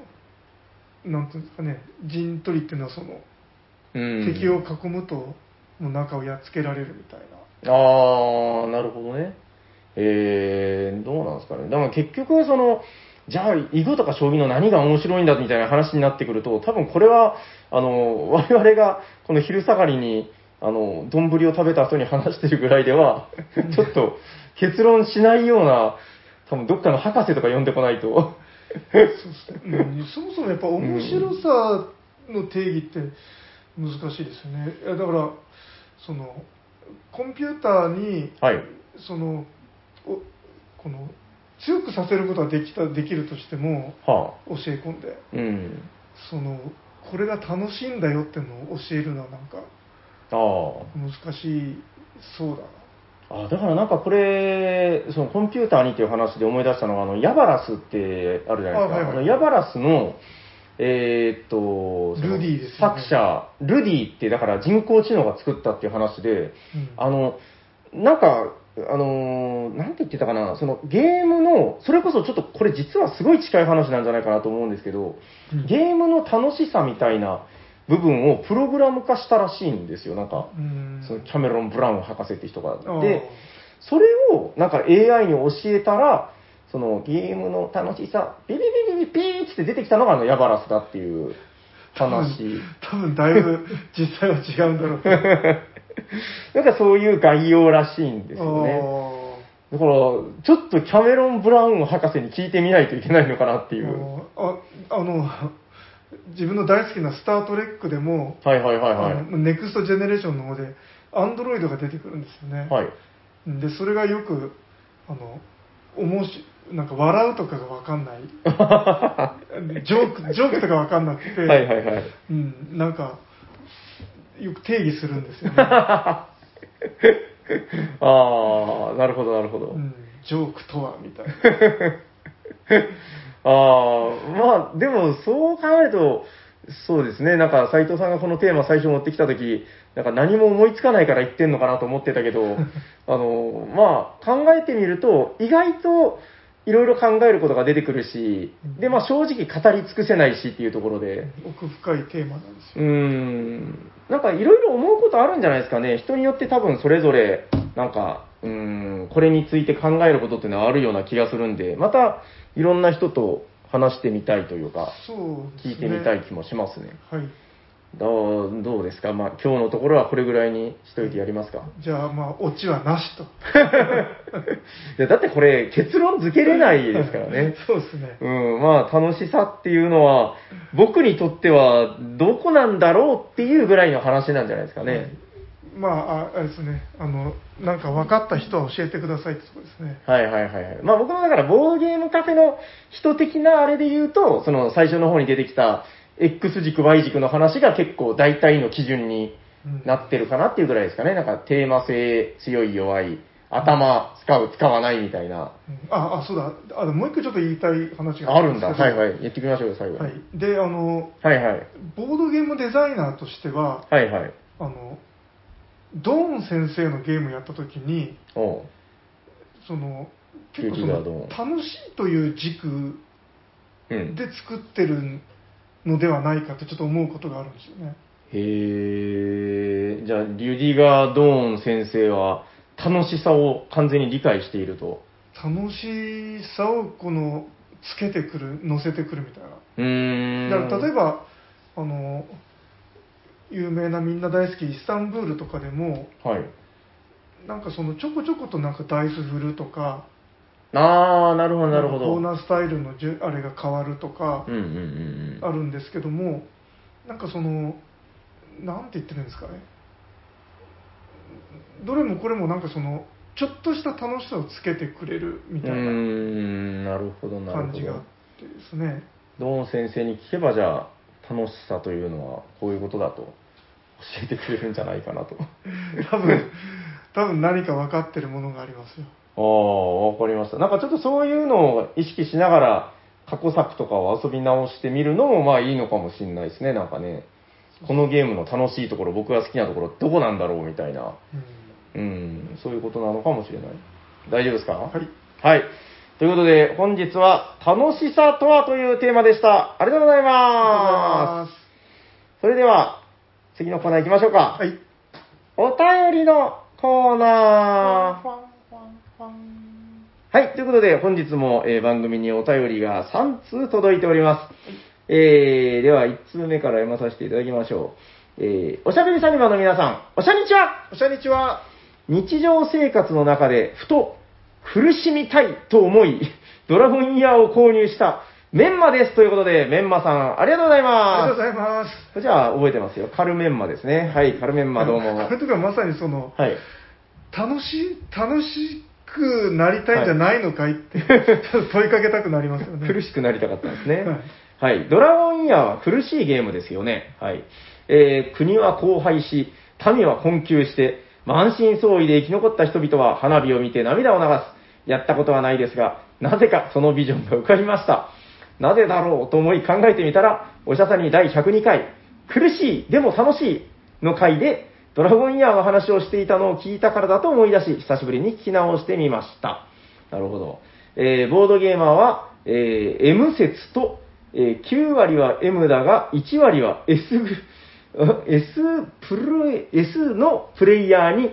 なんていうんですかね？陣取りっていうのはそのうん。敵を囲むともう中をやっつけられるみたいなああ、なるほどね。えー、どうなんですかね？でも結局、その、じゃあ、囲碁とか将棋の何が面白いんだみたいな話になってくると、多分これは、あの、我々がこの昼下がりに、あの、丼を食べた後に話してるぐらいでは、ちょっと結論しないような、多分どっかの博士とか呼んでこないと。そもそもやっぱ面白さの定義って難しいですよね、いやだからそのコンピューターにはい。そのおこの強くさせることはできたできるとしてもはあ。教え込んでうん。そのこれが楽しいんだよってのを教えるのはなんかああ。難しいそうだなあだからなんかこれ、そのコンピューターにっていう話で思い出したのが、あの、ヤバラスってあるじゃないですか。あ,、あはいはいのヤバラスの、えーっと、ルディね作者、ルディってだから人工知能が作ったっていう話で、うんあの、なんか、あのーなんて言ってたかな、そのゲームの、それこそちょっとこれ実はすごい近い話なんじゃないかなと思うんですけど、うんゲームの楽しさみたいな部分をプログラム化したらしいんですよ、なんか。うんそのキャメロン・ブラウン博士って人が。で、それをなんか AI に教えたら、そのゲームの楽しさ、ビビビビビピーって出てきたのがあのヤバラスだっていう話。多分だいぶ実際は違うんだろう なんかそういう概要らしいんですよね。だから、ちょっとキャメロン・ブラウン博士に聞いてみないといけないのかなっていう。ああの自分の大好きな「スター・トレック」でも、はいはいはいはあの Next Generation の方でアンドロイドが出てくるんですよね、い。はい。でそれがよくあのおもしなんか笑うとかがわかんない。ジョーク、ジョークとかわかんなくて、はいはいはい。うん、なんか、よく定義するんですよね。ああ、なるほどなるほど。うん、ジョークとは、みたいな。ああ、まあ、でも、そう考えると、そうですね、なんか、斉藤さんがこのテーマ最初持ってきたとき、なんか何も思いつかないから言ってんのかなと思ってたけど、あの、まあ、考えてみると、意外と、いろいろ考えることが出てくるし、で、まあ、正直語り尽くせないしっていうところで、奥深いテーマなんですよ。ん、なんかいろいろ思うことあるんじゃないですかね。人によって多分それぞれ、なんか、うーん、これについて考えることっていうのはあるような気がするんで、またいろんな人と話してみたいというか、そうね。聞いてみたい気もしますね。はい。どうどうですか？まあ今日のところはこれぐらいにしといてやりますか。じゃあ、まあ、オチはなしと。いやだってこれ結論付けれないですからね。そうですね。うん、まあ楽しさっていうのは、僕にとってはどこなんだろうっていうぐらいの話なんじゃないですかね。まあ、ああれですね。あの、なんか分かった人は教えてくださいってとこですね。はいはいはいはい。まあ僕もだからボードゲームカフェの人的なあれで言うと、その最初の方に出てきた X 軸 Y 軸の話が結構大体の基準にうんなってるかなっていうぐらいですかね。なんかテーマ性強い弱い、頭使う使わないみたいな。うんあ、あ、そうだ。あのもう一個ちょっと言いたい話があるんだ。はいはい。言ってみましょうよ、最後に。はい。で、あの、はいはい。ボードゲームデザイナーとしては、はいはい。あの、ドーン先生のゲームやった時に、その、結構その、楽しいという軸うん。で作ってるのではないかってちょっと思うことがあるんですよね。へえ。じゃあ、リュディガー・ドーン先生は楽しさを完全に理解していると。楽しさをこの、つけてくる、乗せてくるみたいな。うーん。だから例えば、あの、有名なみんな大好きイスタンブールとかでも、はい。なんかそのちょこちょことなんかダイス振るとか、あー、なるほど、なるほど。コーナースタイルのじゅあれが変わるとか。あるんですけども、なんかその、なんて言ってるんですかね。どれもこれもなんかその、ちょっとした楽しさをつけてくれるみたいなんなるほど、なるほど感じがあっ。てですね。ドーン先生に聞けば、じゃあ、楽しさというのはこういうことだと教えてくれるんじゃないかなと。多分、多分何か分かってるものがありますよ。ああ、わかりました。なんかちょっとそういうのを意識しながら、過去作とかを遊び直してみるのもまあいいのかもしれないですね、なんかね。このゲームの楽しいところ、僕が好きなところ、どこなんだろうみたいな。うんうん、そういうことなのかもしれない。大丈夫ですか？はい。はい。ということで、本日は、楽しさとはというテーマでした。ありがとうございありがとうございま。ますそれでは、次のコーナー行きましょうか。す。はい。お便りのコーナー。はい、ということで、本日も、えー番組にお便りが3通届いております。えー、では、1通目から読まさせていただきましょう。えー、おしゃべりサニバの皆さん、おしゃにちはおしゃにちは。日常生活の中で、ふと、苦しみたいと思い、ドラゴンイヤーを購入した、メンマです。ということで、メンマさん、ありがとうございます。ありがとうございます。じゃあ、覚えてますよ。カルメンマですね。はい、カルメンマどうも。これとかまさにその、はい。楽しい、楽しくなりたいんじゃないのかいって、問いかけたくなりますよね。苦しくなりたかったんですね。はいはい。ドラゴンイヤーは苦しいゲームですよね。はい。えー国は荒廃し、民は困窮して、満身創痍で生き残った人々は花火を見て涙を流す。やったことはないですが、なぜかそのビジョンが浮かびました。なぜだろうと思い考えてみたら、おしゃさに第102回、苦しい、でも楽しいの回で、ドラゴンイヤーの話をしていたのを聞いたからだと思い出し、久しぶりに聞き直してみました。なるほど。えーボードゲーマーは、えー M 説と、えー9割は M だが、1割は S ぐ、S プル、S のプレイヤーに、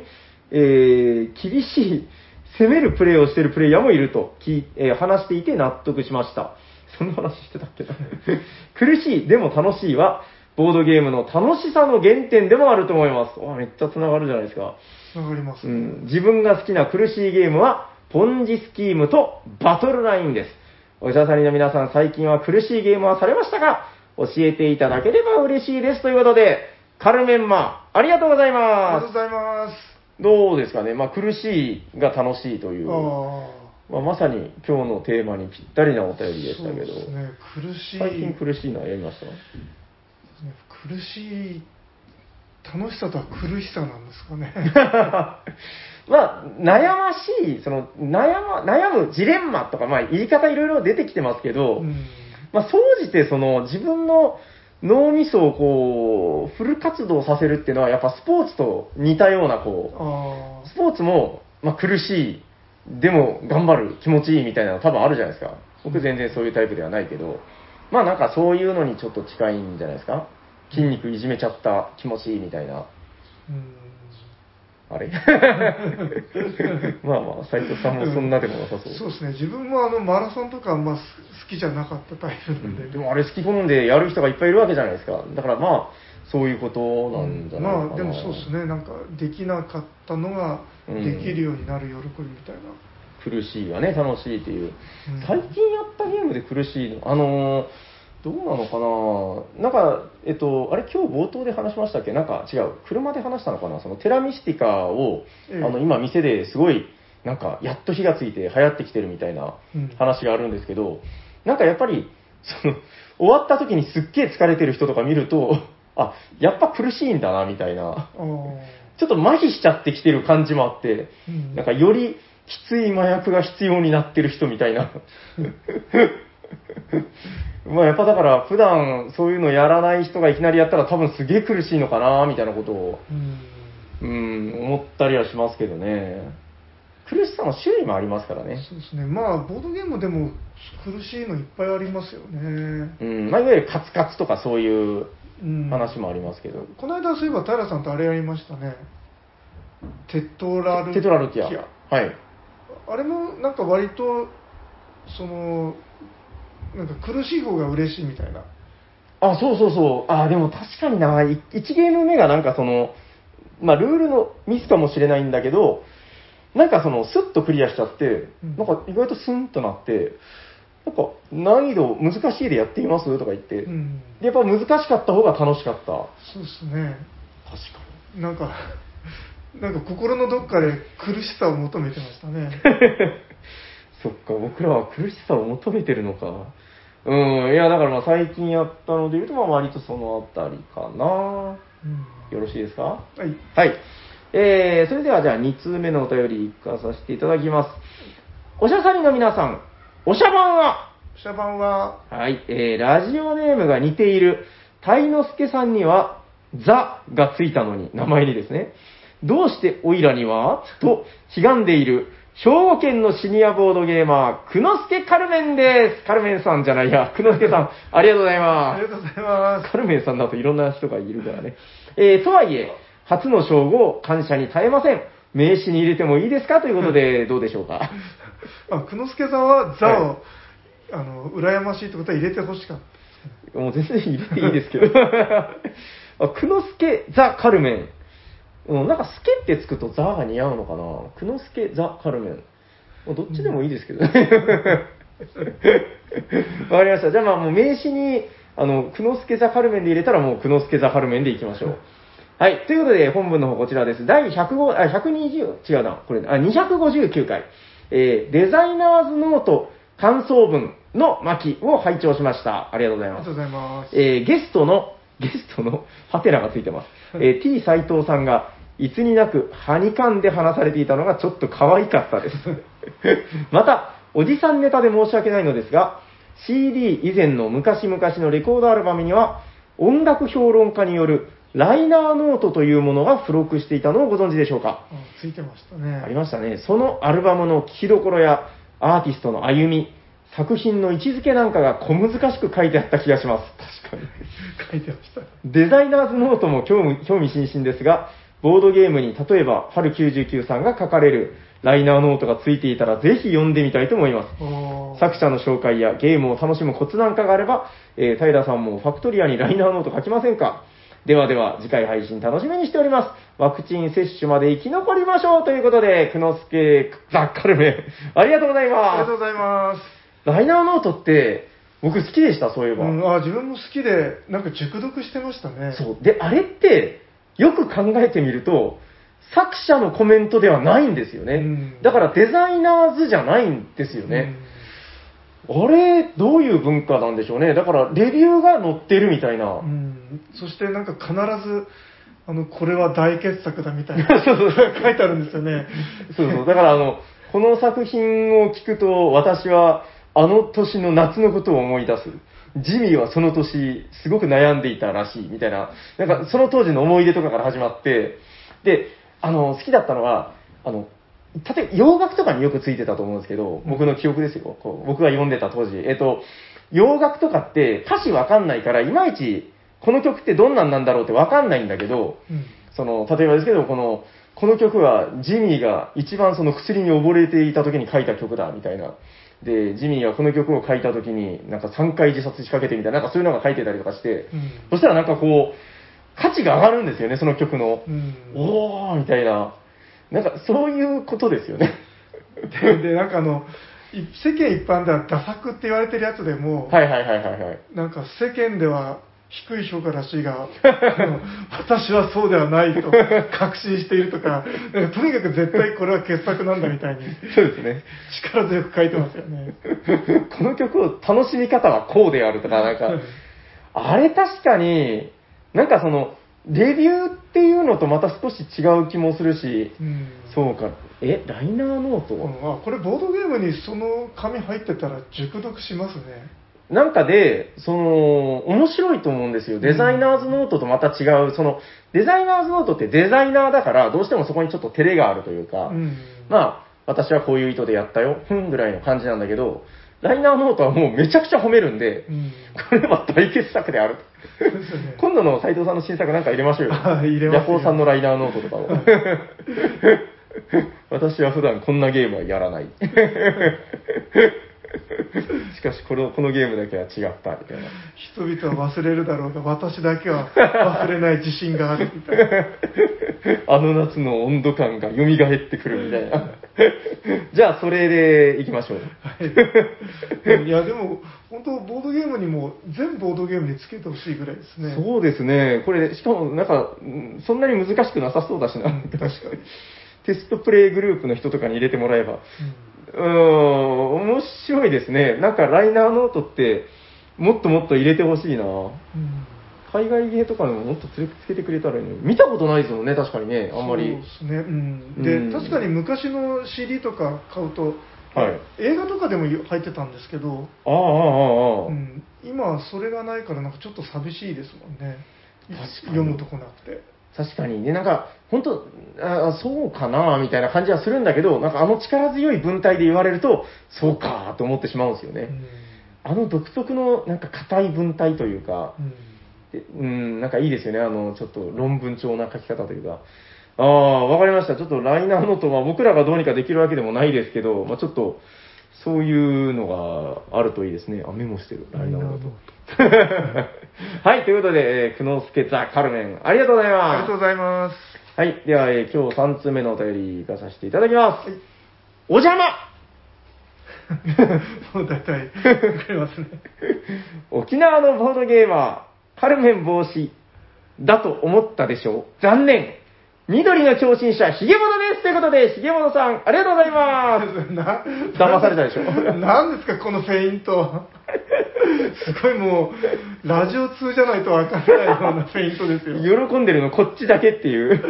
えー厳しい、攻めるプレイをしているプレイヤーもいると聞、えー話していて納得しました。そんな話してたっけな 苦しい、でも楽しいは、ボードゲームの楽しさの原点でもあると思います。わめっちゃ繋がるじゃないですか。つながりますね。うん、自分が好きな苦しいゲームは、ポンジスキームとバトルラインです。お医者さんの皆さん、最近は苦しいゲームはされましたか？教えていただければ嬉しいです。ということで、カルメンマ、ありがとうございありがまとうございます。す。どうですかね？まあ、苦しいが楽しいという。あまあ、まさに今日のテーマにぴったりなお便りでしたけど、そうですね、苦しい。最近苦しいのはやりました？苦しい、楽しさとは苦しさなんですかね。まあ、悩ましい、その、悩ま、悩むジレンマとか、まあ、言い方いろいろ出てきてますけど、うんまあ、総じて、その、自分の脳みそをこう、フル活動させるっていうのは、やっぱスポーツと似たような、こあう、スポーツも、まあ、苦しい、でも頑張る、気持ちいいみたいなの多分あるじゃないですか。僕全然そういうタイプではないけど、まあなんかそういうのにちょっと近いんじゃないですか。筋肉いじめちゃった気持ちいいみたいな。あ、うん。あれ？まあまあ、斉藤さんもそんなでもなさそう。そうですね、自分もあのマラソンとかあんま好きじゃなかったタイプなんで。でもあれ好き好んでやる人がいっぱいいるわけじゃないですか。だからまあ、そういうことなんじゃないかな。まあでもそうですね、なんかできなかったのがうんできるようになる喜びみたいな。苦しいはね、楽しいっていううん。最近やったゲームで苦しいの、あのーどうなのかな？なんか、えっと、あれ今日冒頭で話しましたっけ？なんか違う、車で話したのかな？そのテラミスティカを、ええ。あの、今店ですごい、なんか、やっと火がついて流行ってきてるみたいなうん。話があるんですけど、なんかやっぱり、その、終わった時にすっげえ疲れてる人とか見ると、あ、やっぱ苦しいんだな、みたいな。ちょっと麻痺しちゃってきてる感じもあって、うん。なんかよりきつい麻薬が必要になってる人みたいな。まあやっぱだから普段そういうのやらない人がいきなりやったら多分すげえ苦しいのかなみたいなことを、うん。うん、思ったりはしますけどね。苦しさの種類もありますからね。そうですね、まあ、ボードゲームでも苦しいのいっぱいありますよね。うん、まあいわゆるカツカツとかそういううん話もありますけど。この間、そういえば平さんとあれやりましたね。テトラルテトラルキア。はい。あれもなんか割と、その、なんか苦しい方が嬉しいみたいな。あ、そうそうそう。あ、でも確かにな、1ゲーム目がなんかその、まあルールのミスかもしれないんだけど、なんかその、スッとクリアしちゃって、うんなんか意外とスンとなって、なんか難易度難しいでやってみます？とか言って、うん。でやっぱ難しかった方が楽しかった。そうですね。確かなんか、なんか心のどっかで苦しさを求めてましたね。に。そっか、僕らは苦しさを求めてるのか。うん、いや、だからまあ最近やったので言うと、まあ割とそのあたりかな。うんよろしいですか？はい。はい。えー、それではじゃあ2通目のお便り行かさせていただきます。おしゃさりの皆さん、おしゃばんは？シャバンは、はい、えー、ラジオネームが似ている、たいのすけさんには、ザがついたのに、名前にですね。どうしておいらには？と、悲願でいる、兵庫県のシニアボードゲーマー、くのすけカルメンです。カルメンさんじゃないや、くのすけさん、ありがとうございますあり。がとうございます。カルメンさんだといろんな人がいるからね。えー、とはいえ、初の称号、感謝に耐えません。名刺に入れてもいいですか？ということで、どうでしょうか？あ、久之助さんはザを、はあの、羨ましいってことは入れてほしかった。もう全然入れていいですけど。あ、くのすけ、ザ・カルメン。うん、なんか、スケってつくとザが似合うのかな。くのすけ、ザ・カルメン。もうどっちでもいいですけどね。わかりました。じゃあまあもう名刺に、あの、くのすけザ・カルメンで入れたらもうくのすけザ・カルメンでいきましょう。はい。ということで、本文の方こちらです。第105、あ、120、違うな、これ、あ、259回、えーデザイナーズノート感想文の巻を拝聴しました。ありがとうございますありがとう。ございます。えーゲストの、ゲストのハテナがついてます。えー T 斎藤さんが、いつになく、はにかんで話されていたのがちょっと可愛かったです。また、おじさんネタで申し訳ないのですが、CD 以前の昔々のレコードアルバムには、音楽評論家によるライナーノートというものが付録していたのをご存知でしょうか？あついてましたね。ありましたね。そのアルバムの聴きどころやアーティストの歩み、作品の位置づけなんかが小難しく書いてあった気がします。確かに。書いてました。デザイナーズノートも興味興味津々ですが、ボードゲームに例えば、春99さんが書かれるライナーノートがついていたら、ぜひ読んでみたいと思います。作者の紹介やゲームを楽しむコツなんかがあれば、えー平さんもファクトリアにライナーノート書きませんか？ではでは、次回配信楽しみにしております。ワクチン接種まで生き残りましょうということで、くのすけ、ザッカルメン、ありがとうございまありがとうございます。す。ライナーノートって、僕好きでした、そういえば。うん、あ自分も好きで、なんか熟読してましたね。そう。で、あれって、よく考えてみると、作者のコメントではないんですよね。うんだからデザイナーズじゃないんですよね。あれ、どういう文化なんでしょうね。だから、レビューが載ってるみたいな。うんうんそしてなんか必ず、あの、これは大傑作だみたいな そうそう書いてあるんですよね。そうそう。だから、あの、この作品を聞くと、私は、あの年の夏のことを思い出す。ジミーはその年、すごく悩んでいたらしい、みたいな。なんか、その当時の思い出とかから始まって、で、あの、好きだったのは、あの、例えば洋楽とかによくついてたと思うんですけど、僕の記憶ですよ。こう僕が読んでた当時。えっと、洋楽とかって歌詞わかんないから、いまいち、この曲ってどんなんなんだろうってわかんないんだけど、うんその、例えばですけど、この、この曲はジミーが一番その薬に溺れていた時に書いた曲だ、みたいな。で、ジミーはこの曲を書いた時に、なんか3回自殺しかけてみたいな、なんかそういうのが書いてたりとかして、うんそしたらなんかこう、価値が上がるんですよね、その曲の。うんおーみたいな。なんかそういうことですよね。ででなんかあのい世間一般ではダ作って言われてるやつでも、はいはいはいはいはい。なんか世間では低い評価らしいが、私はそうではないと 確信しているとかとにかく絶対これは傑作なんだみたいにそうですね。力強く書いてますよね。この曲を楽しみ方はこうであるとか、なんか、あれ確かに、なんかその、レビューっていうのとまた少し違う気もするし、うんそうか、え、ライナーノート、うんあこれボードゲームにその紙入ってたら熟読しますね。なんかで、その、面白いと思うんですよ。デザイナーズノートとまた違う、その、デザイナーズノートってデザイナーだから、どうしてもそこにちょっと照れがあるというか、うんまあ、私はこういう意図でやったよ、ふんぐらいの感じなんだけど、ライナーノートはもうめちゃくちゃ褒めるんで、うんこれは大傑作である。今度の斉藤さんの新作なんか入れましょうよ。あ入れまヤコウさんのライナーノートとかを。私は普段こんなゲームはやらない。しかしこの、このゲームだけは違った、みたいな。人々は忘れるだろうが、私だけは忘れない自信があるみたいな。あの夏の温度感が蘇ってくるみたいな。じゃあ、それで行きましょう。はい、いや、でも、本当、ボードゲームにも、全ボードゲームにつけてほしいぐらいですね。そうですね。これ、しかも、なんか、うんそんなに難しくなさそうだしな。うん確かに。テストプレイグループの人とかに入れてもらえば。うんうーん、面白いですね。なんか、ライナーノートって、もっともっと入れてほしいな。うん海外ゲーとかでももっとつけてくれたらいいのに。見たことないですもんね、確かにね。あんまり。そうですね。うん。で、うん確かに昔の CD とか買うと、はい映画とかでも入ってたんですけど、ああ、ああ、ああ。うん、今はそれがないから、なんかちょっと寂しいですもんね。確かに読むとこなくて。確かにね、なんか、本当あそうかな、みたいな感じはするんだけど、なんかあの力強い文体で言われると、そうか、と思ってしまうんですよね。うんあの独特の、なんか硬い文体というか、うんでうん、なんかいいですよね、あの、ちょっと論文調な書き方というか。ああ、わかりました。ちょっとライナーノートは僕らがどうにかできるわけでもないですけど、まあちょっと、そういうのがあるといいですね。あ、メモしてる。ライナーノート。はい、ということで、えー、久之助ザ・カルメン、ありがとうございますありがとう。ございます。はい。では、えー今日3通目のお便り行かさせていただきます。はいお邪魔 もう大体、わかりますね。沖縄のボードゲーマー、カルメン帽子だと思ったでしょう残念緑の共振者、ヒゲモノですということで、ヒゲモノさん、ありがとうございます な騙されたでしょ 何ですか、このフェイント。すごいもう、ラジオ通じゃないとわからないようなフェイントですよ。喜んでるのこっちだけっていう。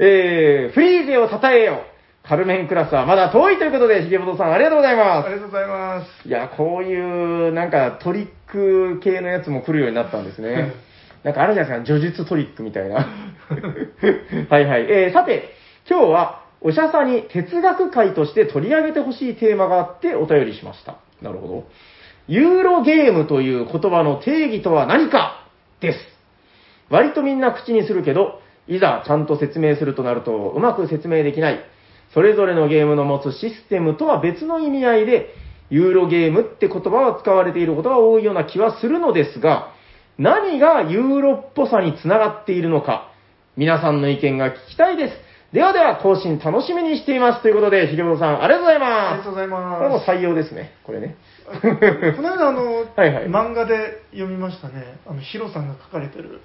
えー、フリーゼを称えよカルメンクラスはまだ遠いということで、ヒゲモノさん、ありがとうございますありがとうございます。いや、こういう、なんかトリック系のやつも来るようになったんですね。なんかあるじゃないですか、叙述トリックみたいな。はいはい。えー、さて、今日は、おしゃさに哲学会として取り上げてほしいテーマがあってお便りしました。なるほど。ユーロゲームという言葉の定義とは何かです。割とみんな口にするけど、いざちゃんと説明するとなるとうまく説明できない。それぞれのゲームの持つシステムとは別の意味合いで、ユーロゲームって言葉は使われていることが多いような気はするのですが、何がユーロっぽさにつながっているのか、皆さんの意見が聞きたいです。ではでは、更新楽しみにしています。ということで、ひげぼろさん、ありがとうございあります。がとうございこれもます。採用ですね、これね。この間、あの、はいはい漫画で読みましたね。あの、ヒロさんが書かれてる、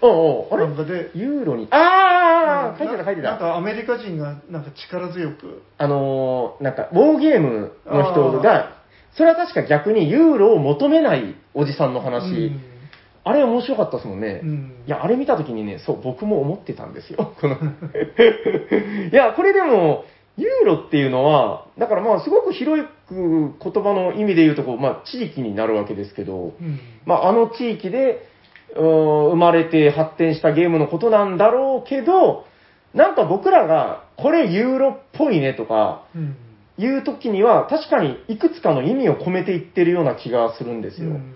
おうおうあれ？漫画で、ユーロに、ああ書いてた書いてた。なんかアメリカ人がなんか力強く、あのーなんか、ウォーゲームの人が、それは確か逆にユーロを求めないおじさんの話、うんあれ面白かったですもんね。うんいや、あれ見たときにね、そう、僕も思ってたんですよ。この いや、これでも、ユーロっていうのは、だからまあ、すごく広く言葉の意味で言うとこう、まあ、地域になるわけですけど、うんまあ、あの地域で、生まれて発展したゲームのことなんだろうけど、なんか僕らが、これユーロっぽいねとか、うんいう時には、確かにいくつかの意味を込めていってるような気がするんですよ。うん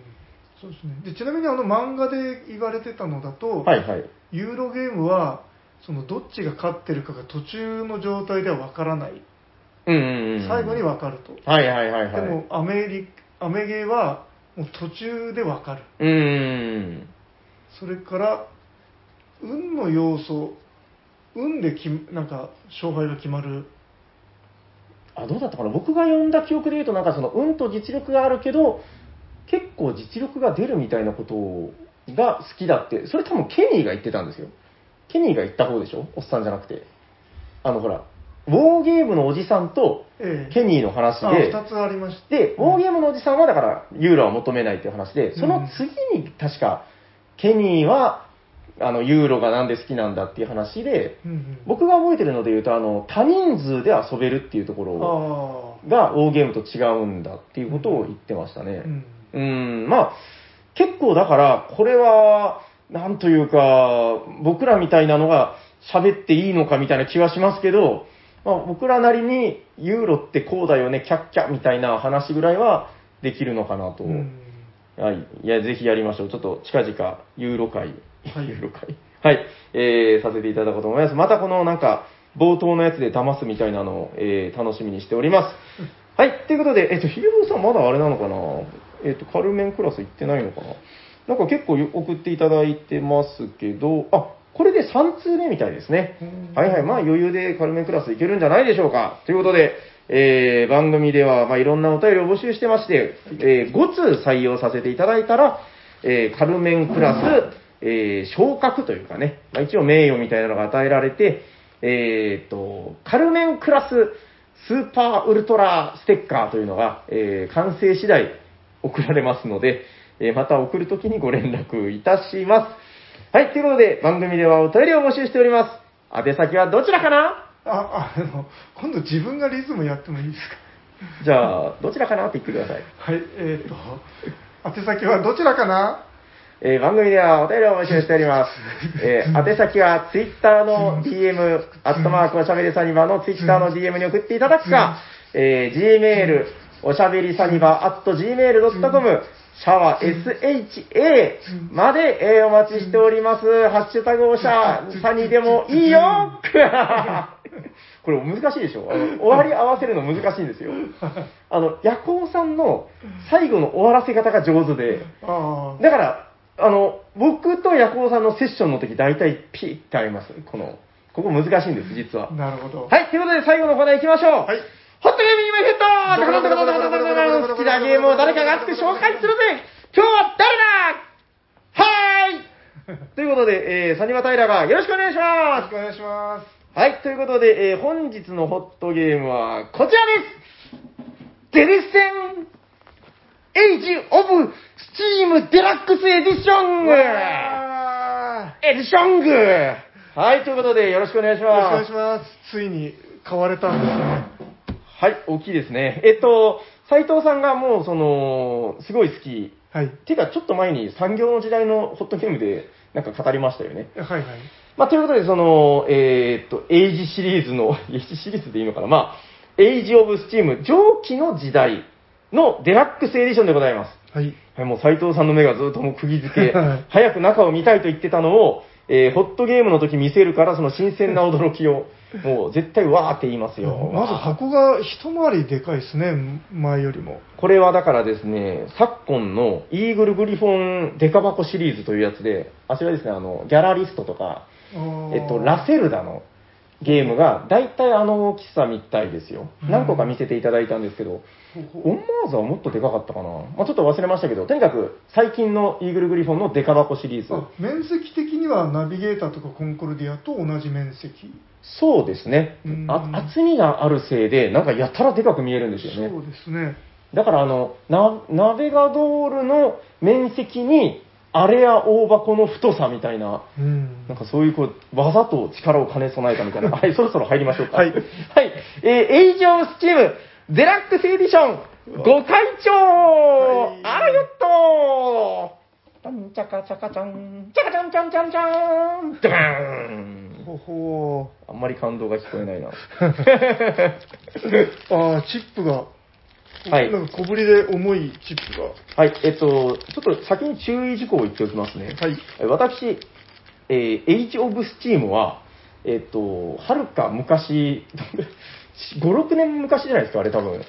そうですねでちなみにあの漫画で言われてたのだと、はいはい。ユーロゲームはそのどっちが勝ってるかが途中の状態ではわからない、うんうんうん。最後にわかると、はいはいはいはい。でもアメリアメゲーはもう途中でわかるうーん。それから運の要素運できなんか勝敗が決まるあ、どうだったかな僕が読んだ記憶で言うと、なんかその、運と実力があるけど、結構実力が出るみたいなことが好きだって、それ多分ケニーが言ってたんですよ。ケニーが言った方でしょ？おっさんじゃなくて。あのほら、ウォーゲームのおじさんとええ。ケニーの話あで、2つありましてで、ウォーゲームのおじさんはだから、ユーロは求めないっていう話で、その次に確か、ケニーは、あの、ユーロがなんで好きなんだっていう話で、うんうん。僕が覚えてるので言うと、あの、多人数で遊べるっていうところあが、ウォーゲームと違うんだっていうことを言ってましたあ、ね。う。んうん、まあ、結構だから、これは、なんというか、僕らみたいなのが喋っていいのかみたいな気はしますけど、まあ、僕らなりに、ユーロってこうだよね、キャッキャみたいな話ぐらいはできるのかなと。うんはい。いや、ぜひやりましょう。ちょっと近々、ユーロ会。はいユーロ会。はい。えー、させていただこうと思います。またこのなんか、冒頭のやつで騙すみたいなのを、えー、楽しみにしております。はい。ということで、えっと、ヒゲボーさんまだあれなのかな？えっと、カルメンクラス行ってないのかな？なんか結構送っていただいてますけど、あ、これで3通目みたいですね。うんはいはい。まあ余裕でカルメンクラスいけるんじゃないでしょうか。ということで、えー番組では、まあ、いろんなお便りを募集してまして、えー5通採用させていただいたら、えーカルメンクラス、えー昇格というかね、まあ、一応名誉みたいなのが与えられて、えーっと、カルメンクラススーパーウルトラステッカーというのが、えー完成次第送られますので、えーまた送るときにご連絡いたします。はい、ということで、番組ではお便りを募集しております。宛先はどちらかな？ああの今度自分がリズムやってもいいですか？じゃあ、どちらかな？って言ってください。はいえっ、と宛先はどちらかな？えー番組ではお便りを募集しております。えー宛先は Twitter の DM、アットマークおしゃべりサニバの Twitter の DM に送っていただくか、えー Gmail、おしゃべりサニバ、at gmail.com、シャワー SHA まで、えーお待ちしております。ハッシュタグおしゃサニでもいいよ。これ難しいでしょ。あの終わり合わせるの難しいんですよ。あの、ヤコウさんの最後の終わらせ方が上手で、だから、あの、僕とヤコウさんのセッションの時大体ピーってあります。この、ここ難しいんです、実は。なるほど。はい、ということで最後のコーナー行きましょう。はいホットゲーム今ヘッド好きなゲームを誰かが熱く紹介するぜ今日は誰だはーいということで、えー、サニバタイラがよろしくお願いしますよろしくお願いします。はい、ということで、えー、本日のホットゲームはこちらですデリセンエイジ・ of Steam Deluxe Editionわ Edition はい、ということでよろしくお願いしーよろしくお願いし。ますついに買われたんですねはい、大きいですね。えっと、斉藤さんがもう、その、すごい好き。はいていうか、ちょっと前に産業の時代のホットゲームで、なんか語りましたよね。はいはいまあ、ということで、その、えーっと、 Age シリーズの、Age シリーズでいいのかなまあ、 Age of Steam、蒸気の時代の Deluxe Edition でございます。はいはい、もう斉藤さんの目がずっともう釘付け はい、早く中を見たいと言ってたのを、えーホットゲームの時見せるから、その新鮮な驚きを、もう絶対わーって言いますよ。まず箱が一回りでかいですね前よりもこれはだからですね、昨今のイーグルグリフォンデカ箱シリーズというやつで、あちらですね、あの、ギャラリストとか、えっと、ラセルダのゲームが、大体あの大きさみたいですよ。うん何個か見せていただいたんですけど、オンマーズはもっとでかかったかな。まあ、ちょっと忘れましたけど、とにかく最近のイーグルグリフォンのデカ箱シリーズ。あ面積的にはナビゲーターとかコンコルディアと同じ面積。そうですねうん。あ厚みがあるせいで、なんかやたらでかく見えるんですよね。そうですね。だからあの、ナナベガドールの面積に、アレア大箱の太さみたいな、うん。なんかそういうこう、技と力を兼ね備えたみたいな。はい、そろそろ入りましょうか。はいはい。えー、エイジオブスチーム、デラックスエディション、ご会長、はいあらよっとーんちゃかちゃかちゃん、ちゃかちゃんちゃんちゃんちゃん、ドカーンほほあんまり感動が聞こえないな。ー。ああ、チップが、はいなんか小ぶりで重いチップが。はい、えっと、ちょっと先に注意事項を言っておきますね。はい。え私、えー、Age of Steam は、えっと、はるか昔、5、6年昔じゃないですか、あれ多分。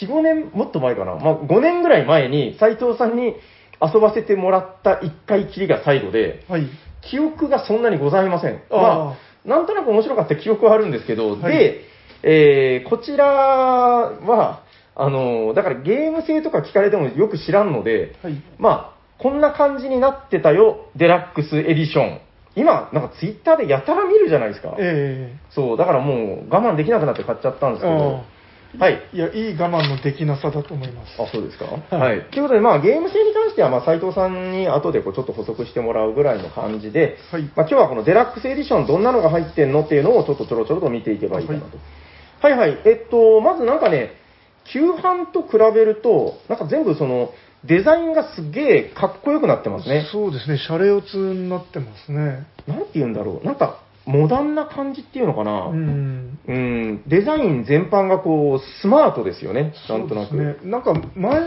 4、5年、もっと前かな。まあ、5年ぐらい前に、斉藤さんに遊ばせてもらった1回きりが最後で、はい。記憶がそんなにございません。あまあ、なんとなく面白かった記憶はあるんですけど、はいで、えーこちらは、あの、だからゲーム性とか聞かれてもよく知らんので、はい。まあ、こんな感じになってたよ、デラックスエディション。今、なんかツイッターでやたら見るじゃないですか。えそう、だからもう我慢できなくなって買っちゃったんですけど。はい。えいや、いい我慢のできなさだと思います。あ、そうですか？はいはい。ということで、まあ、ゲーム性に関しては、まあ、斉藤さんに後でこうちょっと補足してもらうぐらいの感じで、はいまあ、今日はこのデラックスエディション、どんなのが入ってんのっていうのをちょっとちょろちょろと見ていけばいいかなと。はい、はい、えっと、まずなんかね、旧版と比べると、なんか全部その、デザインがすげえかっこよくなってますね。そうですね、シャレオツになってますね。なんて言うんだろう。なんか、モダンな感じっていうのかな。うん。うん、デザイン全般がこう、スマートですよね。なんとなく。そうですね。なんか前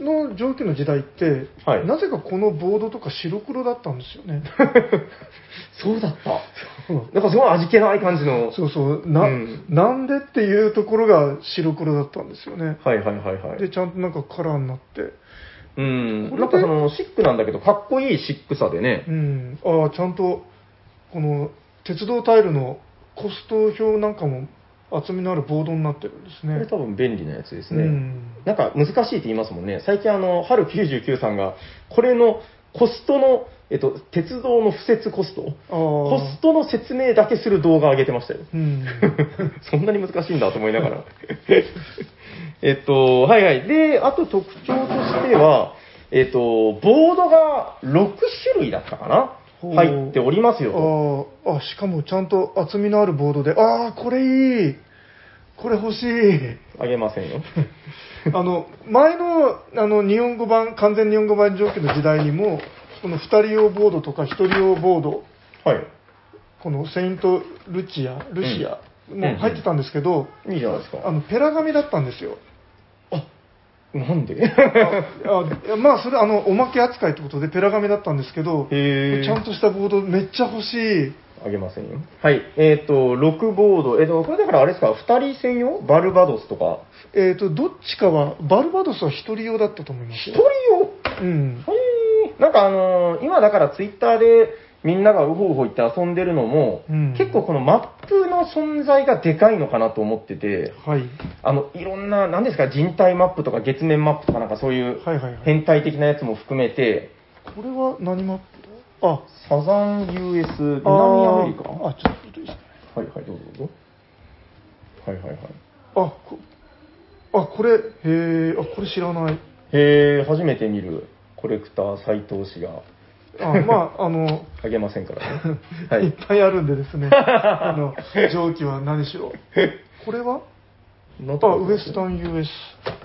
の上記の時代って、はいなぜかこのボードとか白黒だったんですよね。そうだった。なんかすごい味気ない感じの。そうそう。な、うんなんでっていうところが白黒だったんですよね。はいはいはいはい。で、ちゃんとなんかカラーになって。うん。なんかその、シックなんだけど、かっこいいシックさでねう。ん。ああ、ちゃんと、この鉄道タイルのコスト表なんかも厚みのあるボードになってるんですね。これ多分便利なやつですね。うんなんか難しいって言いますもんね。最近あの、春99さんが、これのコストの、えっと、鉄道の敷設コスト。コストの説明だけする動画を上げてましたよ。うん。そんなに難しいんだと思いながら。えっと、はいはい。で、あと特徴としては、えっと、ボードが6種類だったかな？入っておりますよあ、あ、しかもちゃんと厚みのあるボードで、ああ、これいい。これ欲しい。あげませんよ。あの、前の、あの、日本語版、完全日本語版上記の時代にも、この2人用ボードとか1人用ボード、はい。このセイント・ルチア、ルシアうんも入ってたんですけど、いいじゃないですか。あの、ペラ紙だったんですよ。なんで？あまあ、それ、あの、おまけ扱いってことでペラ紙だったんですけど、ちゃんとしたボードめっちゃ欲しい。あげませんよ。はい。えっ、と、6ボード。えっ、と、これだからあれですか、2人専用？バルバドスとか？えっ、と、どっちかは、バルバドスは1人用だったと思います1よ人。用？うん。へーなんかあのー今だからツイッターでみんながウホウホ言って遊んでるのも、うん結構このマップの存在がでかいのかなと思ってて、はい。あの、いろんな、なんですか、人体マップとか月面マップとかなんかそういうはいはいはい。変態的なやつも含めて、これは何マップ？だあ、サザン US、南アメリカ？あちょっといいですね。はいはい、どうぞどうぞ。はいはいはい。あ、こあ、これ、へえ、あ、これ知らない。へえ、初めて見るコレクター斎藤氏があ、まあ、あの、あげませんからね。はいい。っぱいあるんでですね。あの、蒸気は何しろ。これは？あ、ウエスタン US。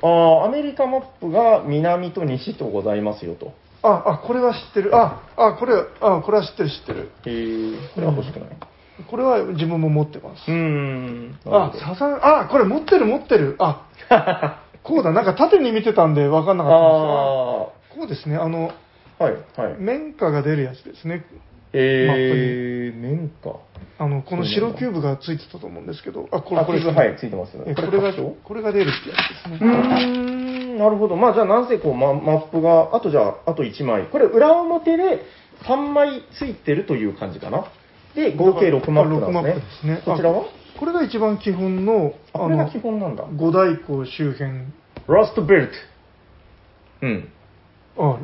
ああ、アメリカマップが南と西とございますよと。あ、あ、これは知ってる。あ、あ、これ、あ、これは知ってる知ってる。へえ、これは欲しくない。これは自分も持ってます。うーん。あ、サザン、あ、これ持ってる持ってる。あ、こうだ、なんか縦に見てたんで分かんなかったんですが、あこうですね、あの、あ、はい、はい。綿花が出るやつですね。えー、綿花。あの、この白キューブがついてたと思うんですけど、あ、これ、あ、これ、はい、ついてますね。えこれがこれが出るってやつですね。ん、なるほど。まあ、じゃあ、なんせこう、ママップが、あとじゃあ、あと1枚。これ、裏表で3枚ついてるという感じかな。で、合計6マップなんですね。あ6マップですねこちらは？これが一番基本の、あ、これが基本なんだ。五大湖周辺。ラストベルト。うん。あ、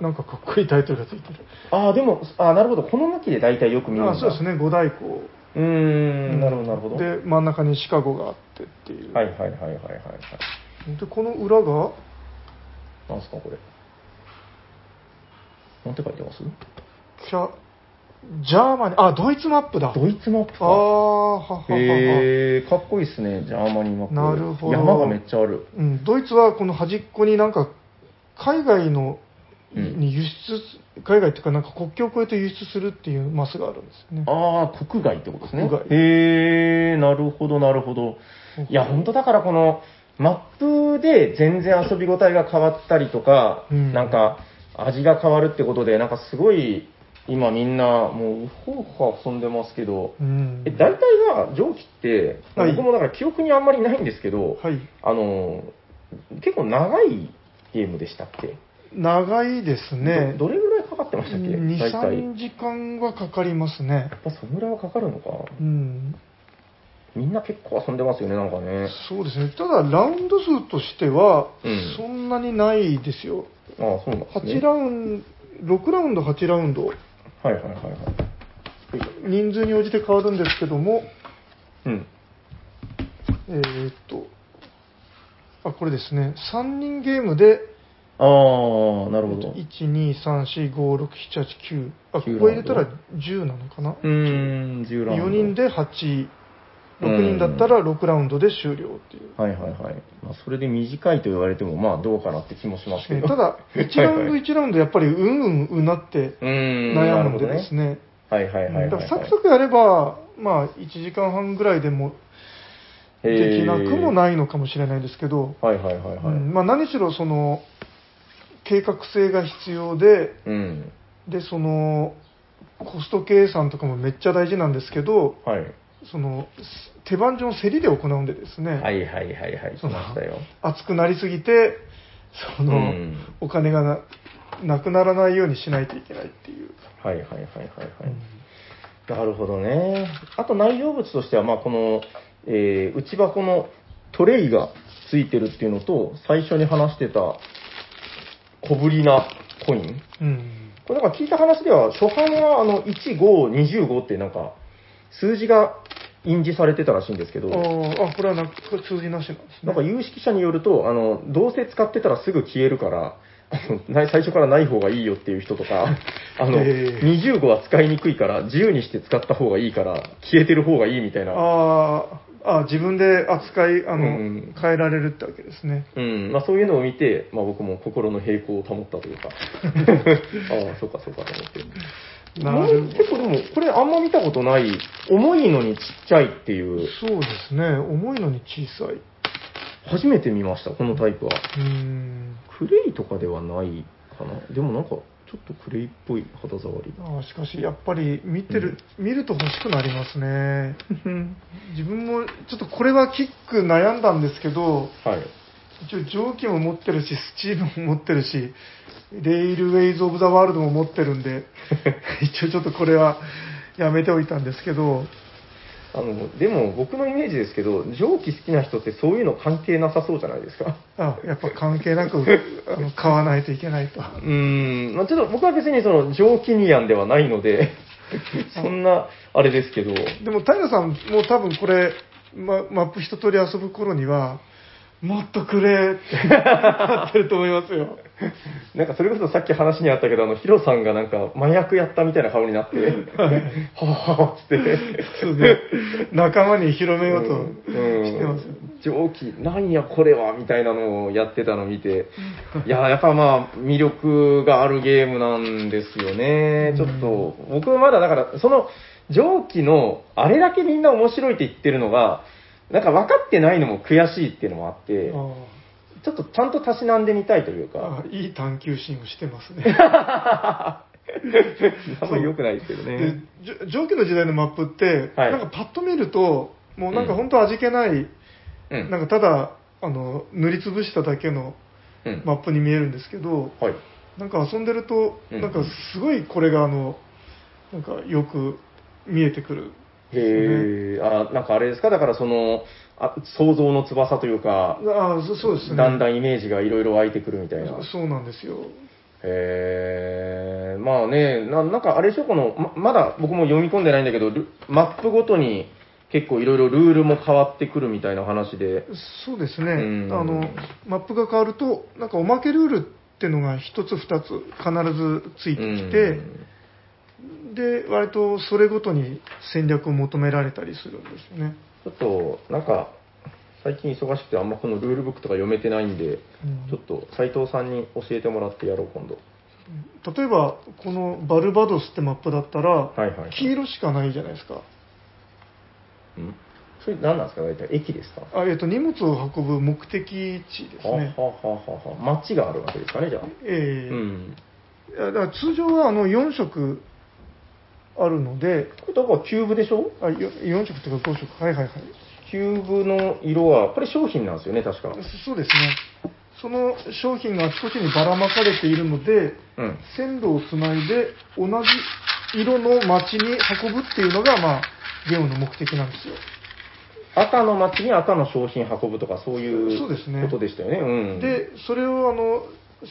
なんかかっこいいタイトルがついてる。ああ、でも、あなるほど。この向きで大体よく見るんだ。あそうですね、五大湖。うーん、なるほど、なるほど。で、真ん中にシカゴがあってっていう。はいはいはいはいはいはい。で、この裏が、なんすか、これ。なんて書いてます？キャ、ジャーマニー、あ、ドイツマップだ。ドイツマップか。ああ、はははえ、かっこいいっすね、 Germany map。なるほど山がめっちゃある。うん、ドイツはこの端っこになんか、海外の、うんに輸出、海外っていうかなんか国境を越えて輸出するっていうマスがあるんですよね。ああ、国外ってことですね。国外へえ、なるほど、なるほど。いや、本当だからこの、マップで全然遊び応えが変わったりとか、うんなんか、味が変わるってことで、なんかすごい、今みんな、もう、うほうほ遊んでますけど、うん。え、大体が蒸気って、はい僕もだから記憶にあんまりないんですけど、はい。あの、結構長いゲームでしたっけ？長いですね。どどれぐらいかかってましたっけ？2、大体。や3時間はかかりますね。っぱそのぐらいはかかるのか。うん。みんな結構遊んでますよね、なんかね。そうですね。ただ、ラウンド数としてはうん、そんなにないですよ。ああ、そうなんですね。8ラウンド、6ラウンド、8ラウンド、はいはいはいはい。人数に応じて変わるんですけども、うん。えーっと、あ、これですね、3人ゲームで、ああ、なるほど。1、2、3、4、5、6、7、8、9、あ、こ9こ入れたら10なのかな？うーん、10ラウンド。4人で8、6人だったら6ラウンドで終了っていう。はいはいはい。まあ、それで短いと言われても、まあ、どうかなって気もしますけど。ただ、1ラウンドはいはい1ラウンドやっぱりうんうんうなって悩むんでですね。はいはいはいはい、はい。だからサクサクやれば、まあ、1時間半ぐらいでもできなくもい。ないのかもしれないですけど、はいはいはいはい。うんまあ、何しろその計画性が必要で、うん。でそのコスト計算とかもめっちゃ大事なんですけど、はい。その手番上の競りで行うんでですね、はいはいはいはい。しましたよ。熱くなりすぎて、その、うんお金がななくならないようにしないといけないっていう。はいはいはいはいはい。なるほどね。あと内容物としては、まあ、この、えー内箱のトレイがついてるっていうのと、最初に話してた小ぶりなコイン。うんこれなんか聞いた話では、初版はあの1、5、25ってなんか、数字が印字されてたらしいんですけど、あーあ、これはな数字なしなんですね。なんか有識者によると、あの、どうせ使ってたらすぐ消えるから、あのない最初からない方がいいよっていう人とか、あの、へー25は使いにくいから、自由にして使った方がいいから、消えてる方がいいみたいな。あーあ、自分で扱い、あの、うん変えられるってわけですね。うん、まあそういうのを見て、まあ僕も心の平衡を保ったというか、ああ、そうかそうかと思って。なるほど結構でも、これあんま見たことない、重いのにちっちゃいっていう、そうですね。重いのに小さい。う初めて見ました、このタイプは。ーん。クレイとかではないかな。でもなんか、ちょっとクレイっぽい肌触り。あーしかし、やっぱり見てる、見ると欲しくなりますね。自分も、ちょっとこれはキック悩んだんですけど、はい。一応蒸気も持ってるし、スチームも持ってるし、レイルウェイズ・オブ・ザ・ワールドも持ってるんで、一応ちょっとこれはやめておいたんですけど、あの、でも僕のイメージですけど、蒸気好きな人ってそういうの関係なさそうじゃないですか。あやっぱ関係なく あの買わないといけないと。うーん、まあ、ちょっと僕は別にその蒸気ニアンではないので、そんな、あれですけど、でも、平さんも多分これ、ま、マップ一通り遊ぶ頃には、もっとくれってなってると思いますよ。なんかそれこそさっき話にあったけど、あの、ヒロさんがなんか麻薬やったみたいな顔になって、はぁはぁっつって、そうね、仲間に広めようとしてますよ。蒸気、なんやこれはみたいなのをやってたのを見て、いや、やっぱまあ、魅力があるゲームなんですよね。ちょっと、僕まだだから、その蒸気の、あれだけみんな面白いって言ってるのが、なんか分かってないのも悔しいっていうのもあって、あちょっとちゃんとたしなんでみたいというあか、あいい探求心をしてますね。あんまり良くないですけどでね。じょ蒸気の時代のマップって、はいなんかパッと見ると、もうなんか本当味気ない、うん。なんかただあの塗りつぶしただけのうんマップに見えるんですけど、はい。なんか遊んでると、うんなんかすごいこれがあの、なんかよく見えてくる。へえ、あ、なんかあれですか？だからその、あ想像の翼というか、ああ、そそうですね。だんだんイメージがいろいろ湧いてくるみたいな。そそうなんですよ。へえ、まあねな、なんかあれでしょ、この、ままだ僕も読み込んでないんだけど、ルマップごとに結構いろいろルールも変わってくるみたいな話で。そうですね。うんあの、マップが変わると、なんかおまけルールっていうのが一つ二つ必ずついてきて、で、割とそれごとに戦略を求められたりするんですよね。ちょっと、なんか、最近忙しくてあんまこのルールブックとか読めてないんで、うんちょっと斉藤さんに教えてもらってやろう、今度。例えば、このバルバドスってマップだったら、はいはいはい。黄色しかないじゃないですか。うんそれ何なんですか？大体駅ですか？あえっと荷物を運ぶ目的地ですね。ははははは街があるわけですかね、じゃあ。ええうん。だから通常はあの4色あるので、これだからキューブでしょ？あよ4色とか5色、はいはいはい。キューブの色は、これ商品なんですよね、確か。そうですね。その商品があちこちにばらまかれているので、うん。線路をつないで同じ色の街に運ぶっていうのが、まあ、ゲームの目的なんですよ。赤の街に赤の商品運ぶとか、そういうことでしたよね。うん。で、それをあの、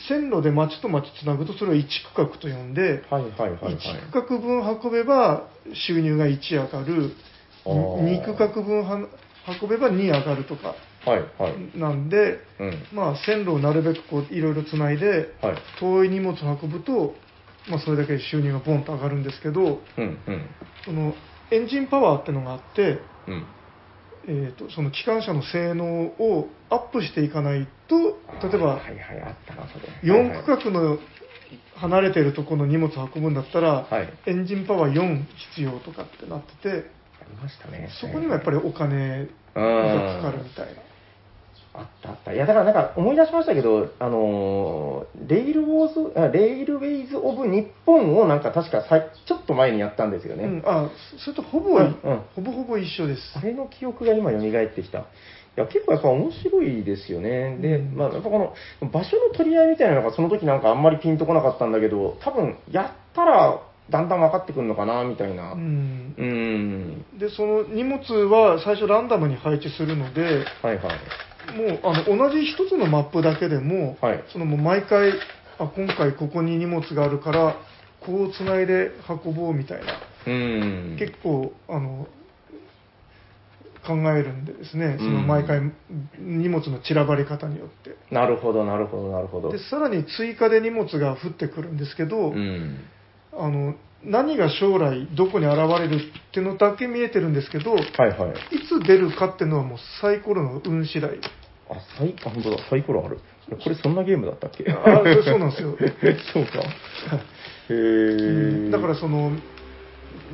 線路で街と街つなぐと、それを1区画と呼んで、はいはいはいはい。1区画分運べば収入が1上がる、あー2区画分は運べば2上がるとかはいはい。なんで、うん。まあ、線路をなるべくこういろいろつないで、はい。遠い荷物を運ぶと、まあ、それだけ収入がボンと上がるんですけど、うんうん。そのエンジンパワーってのがあって、うん。えー、とその機関車の性能をアップしていかないと、例えばはいはい、あったな、それ。4区画の離れてるところの荷物を運ぶんだったら、はいエンジンパワー4必要とかってなってて、ありましたね。そこにもやっぱりお金がかかるみたいな。あったあった。いや、だからなんか思い出しましたけど、あのーレイルウォーズ、あレイルウェイズ・オブ・日本をなんか確かさいちょっと前にやったんですよね。うん、あそれとほぼ、うんうんほぼほぼ一緒です。あれの記憶が今蘇ってきた。いや、結構やっぱ面白いですよね。で、うんまあ、やっぱこの場所の取り合いみたいなのがその時なんかあんまりピンとこなかったんだけど、多分やったらだんだん分かってくるのかな、みたいな。ううん。ん、でその荷物は最初ランダムに配置するので、はいはい。もうあの同じ一つのマップだけでも、はいそのもう毎回あ、今回ここに荷物があるから、こうつないで運ぼうみたいな、うん。結構あの考えるんでですね、そのうん毎回荷物の散らばり方によって。なるほど、なるほど、なるほど。でさらに追加で荷物が降ってくるんですけど、うん。あの何が将来どこに現れるっていうのだけ見えてるんですけど、いはいはい。つ出るかっていうのはもうサイコロの運次第。あ、サイ、あ、本当だ、サイコロある。これそんなゲームだったっけ？あそうなんですよ そうか。へ ー。だからその、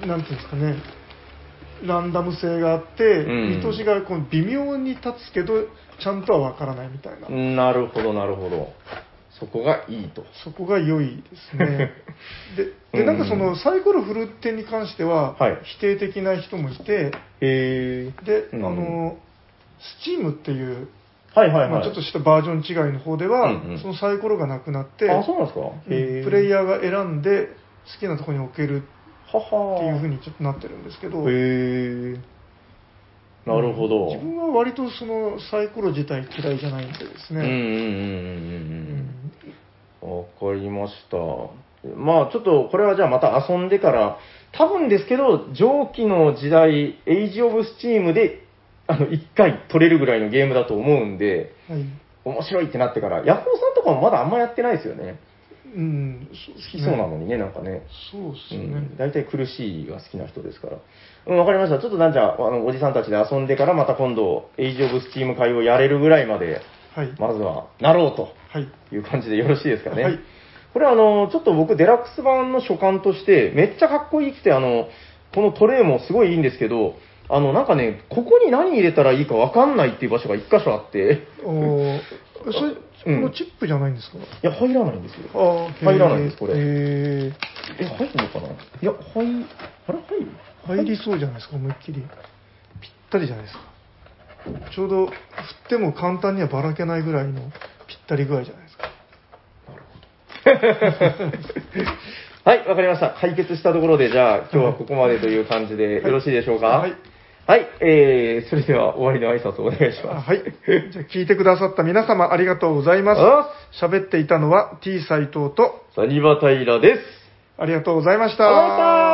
なんていうんですかね、ランダム性があって、うん見通しがこう微妙に立つけど、ちゃんとはわからないみたいな、なるほど、なるほど。そこがいいと。そこが良いですね。で、でなんかそのサイコロ振る点に関してははい、否定的な人もいて、へー。で、うんあの、スチームっていう、はいはいはい。まあ、ちょっとしたバージョン違いの方では、うんうんそのサイコロがなくなって、あ、そうなんですか？うんへー。プレイヤーが選んで好きなところに置けるははっていうふうにちょっとなってるんですけど、へー。なるほど。自分は割とそのサイコロ自体嫌いじゃないんでですね。うんうんうんうんうんうん。わかりました。まあちょっとこれはじゃあまた遊んでから、多分ですけど、上記の時代、エイジ・オブ・スチームで、あの、1回取れるぐらいのゲームだと思うんで、はい。面白いってなってから、ヤホーさんとかもまだあんまやってないですよね。うん、好きそうなのにね、なんかね。そうですね。うん、大体苦しいが好きな人ですから。うん、わかりました。ちょっとなんじゃあ、あの、おじさんたちで遊んでからまた今度、 Age of Steam 会をやれるぐらいまで、はい。まずは、なろうとはい。いう感じでよろしいですかね。はいこれあの、ちょっと僕デラックス版の所感として、めっちゃかっこいいくて、あの、このトレイもすごいいいんですけど、あの、なんかね、ここに何入れたらいいかわかんないっていう場所が一箇所あって、おーそれ、うんこのチップじゃないんですか？いや、入らないんですよ。入らないですこれへえ、入るのかな？いや、入、あれ入る？ー入りそうじゃないですか、思いっきり。ぴったりじゃないですか。ちょうど振っても簡単にはばらけないぐらいのぴったり具合じゃないですか。はい、わかりました。解決したところで、じゃあ、今日はここまでという感じでよろしいでしょうか？はい。はい、えー、それでは終わりの挨拶をお願いします。はい。じゃあ聞いてくださった皆様ありがとうございます。あ喋っていたのは T 斎藤とサニバタイラです。ありがとうございました。ありがとうございました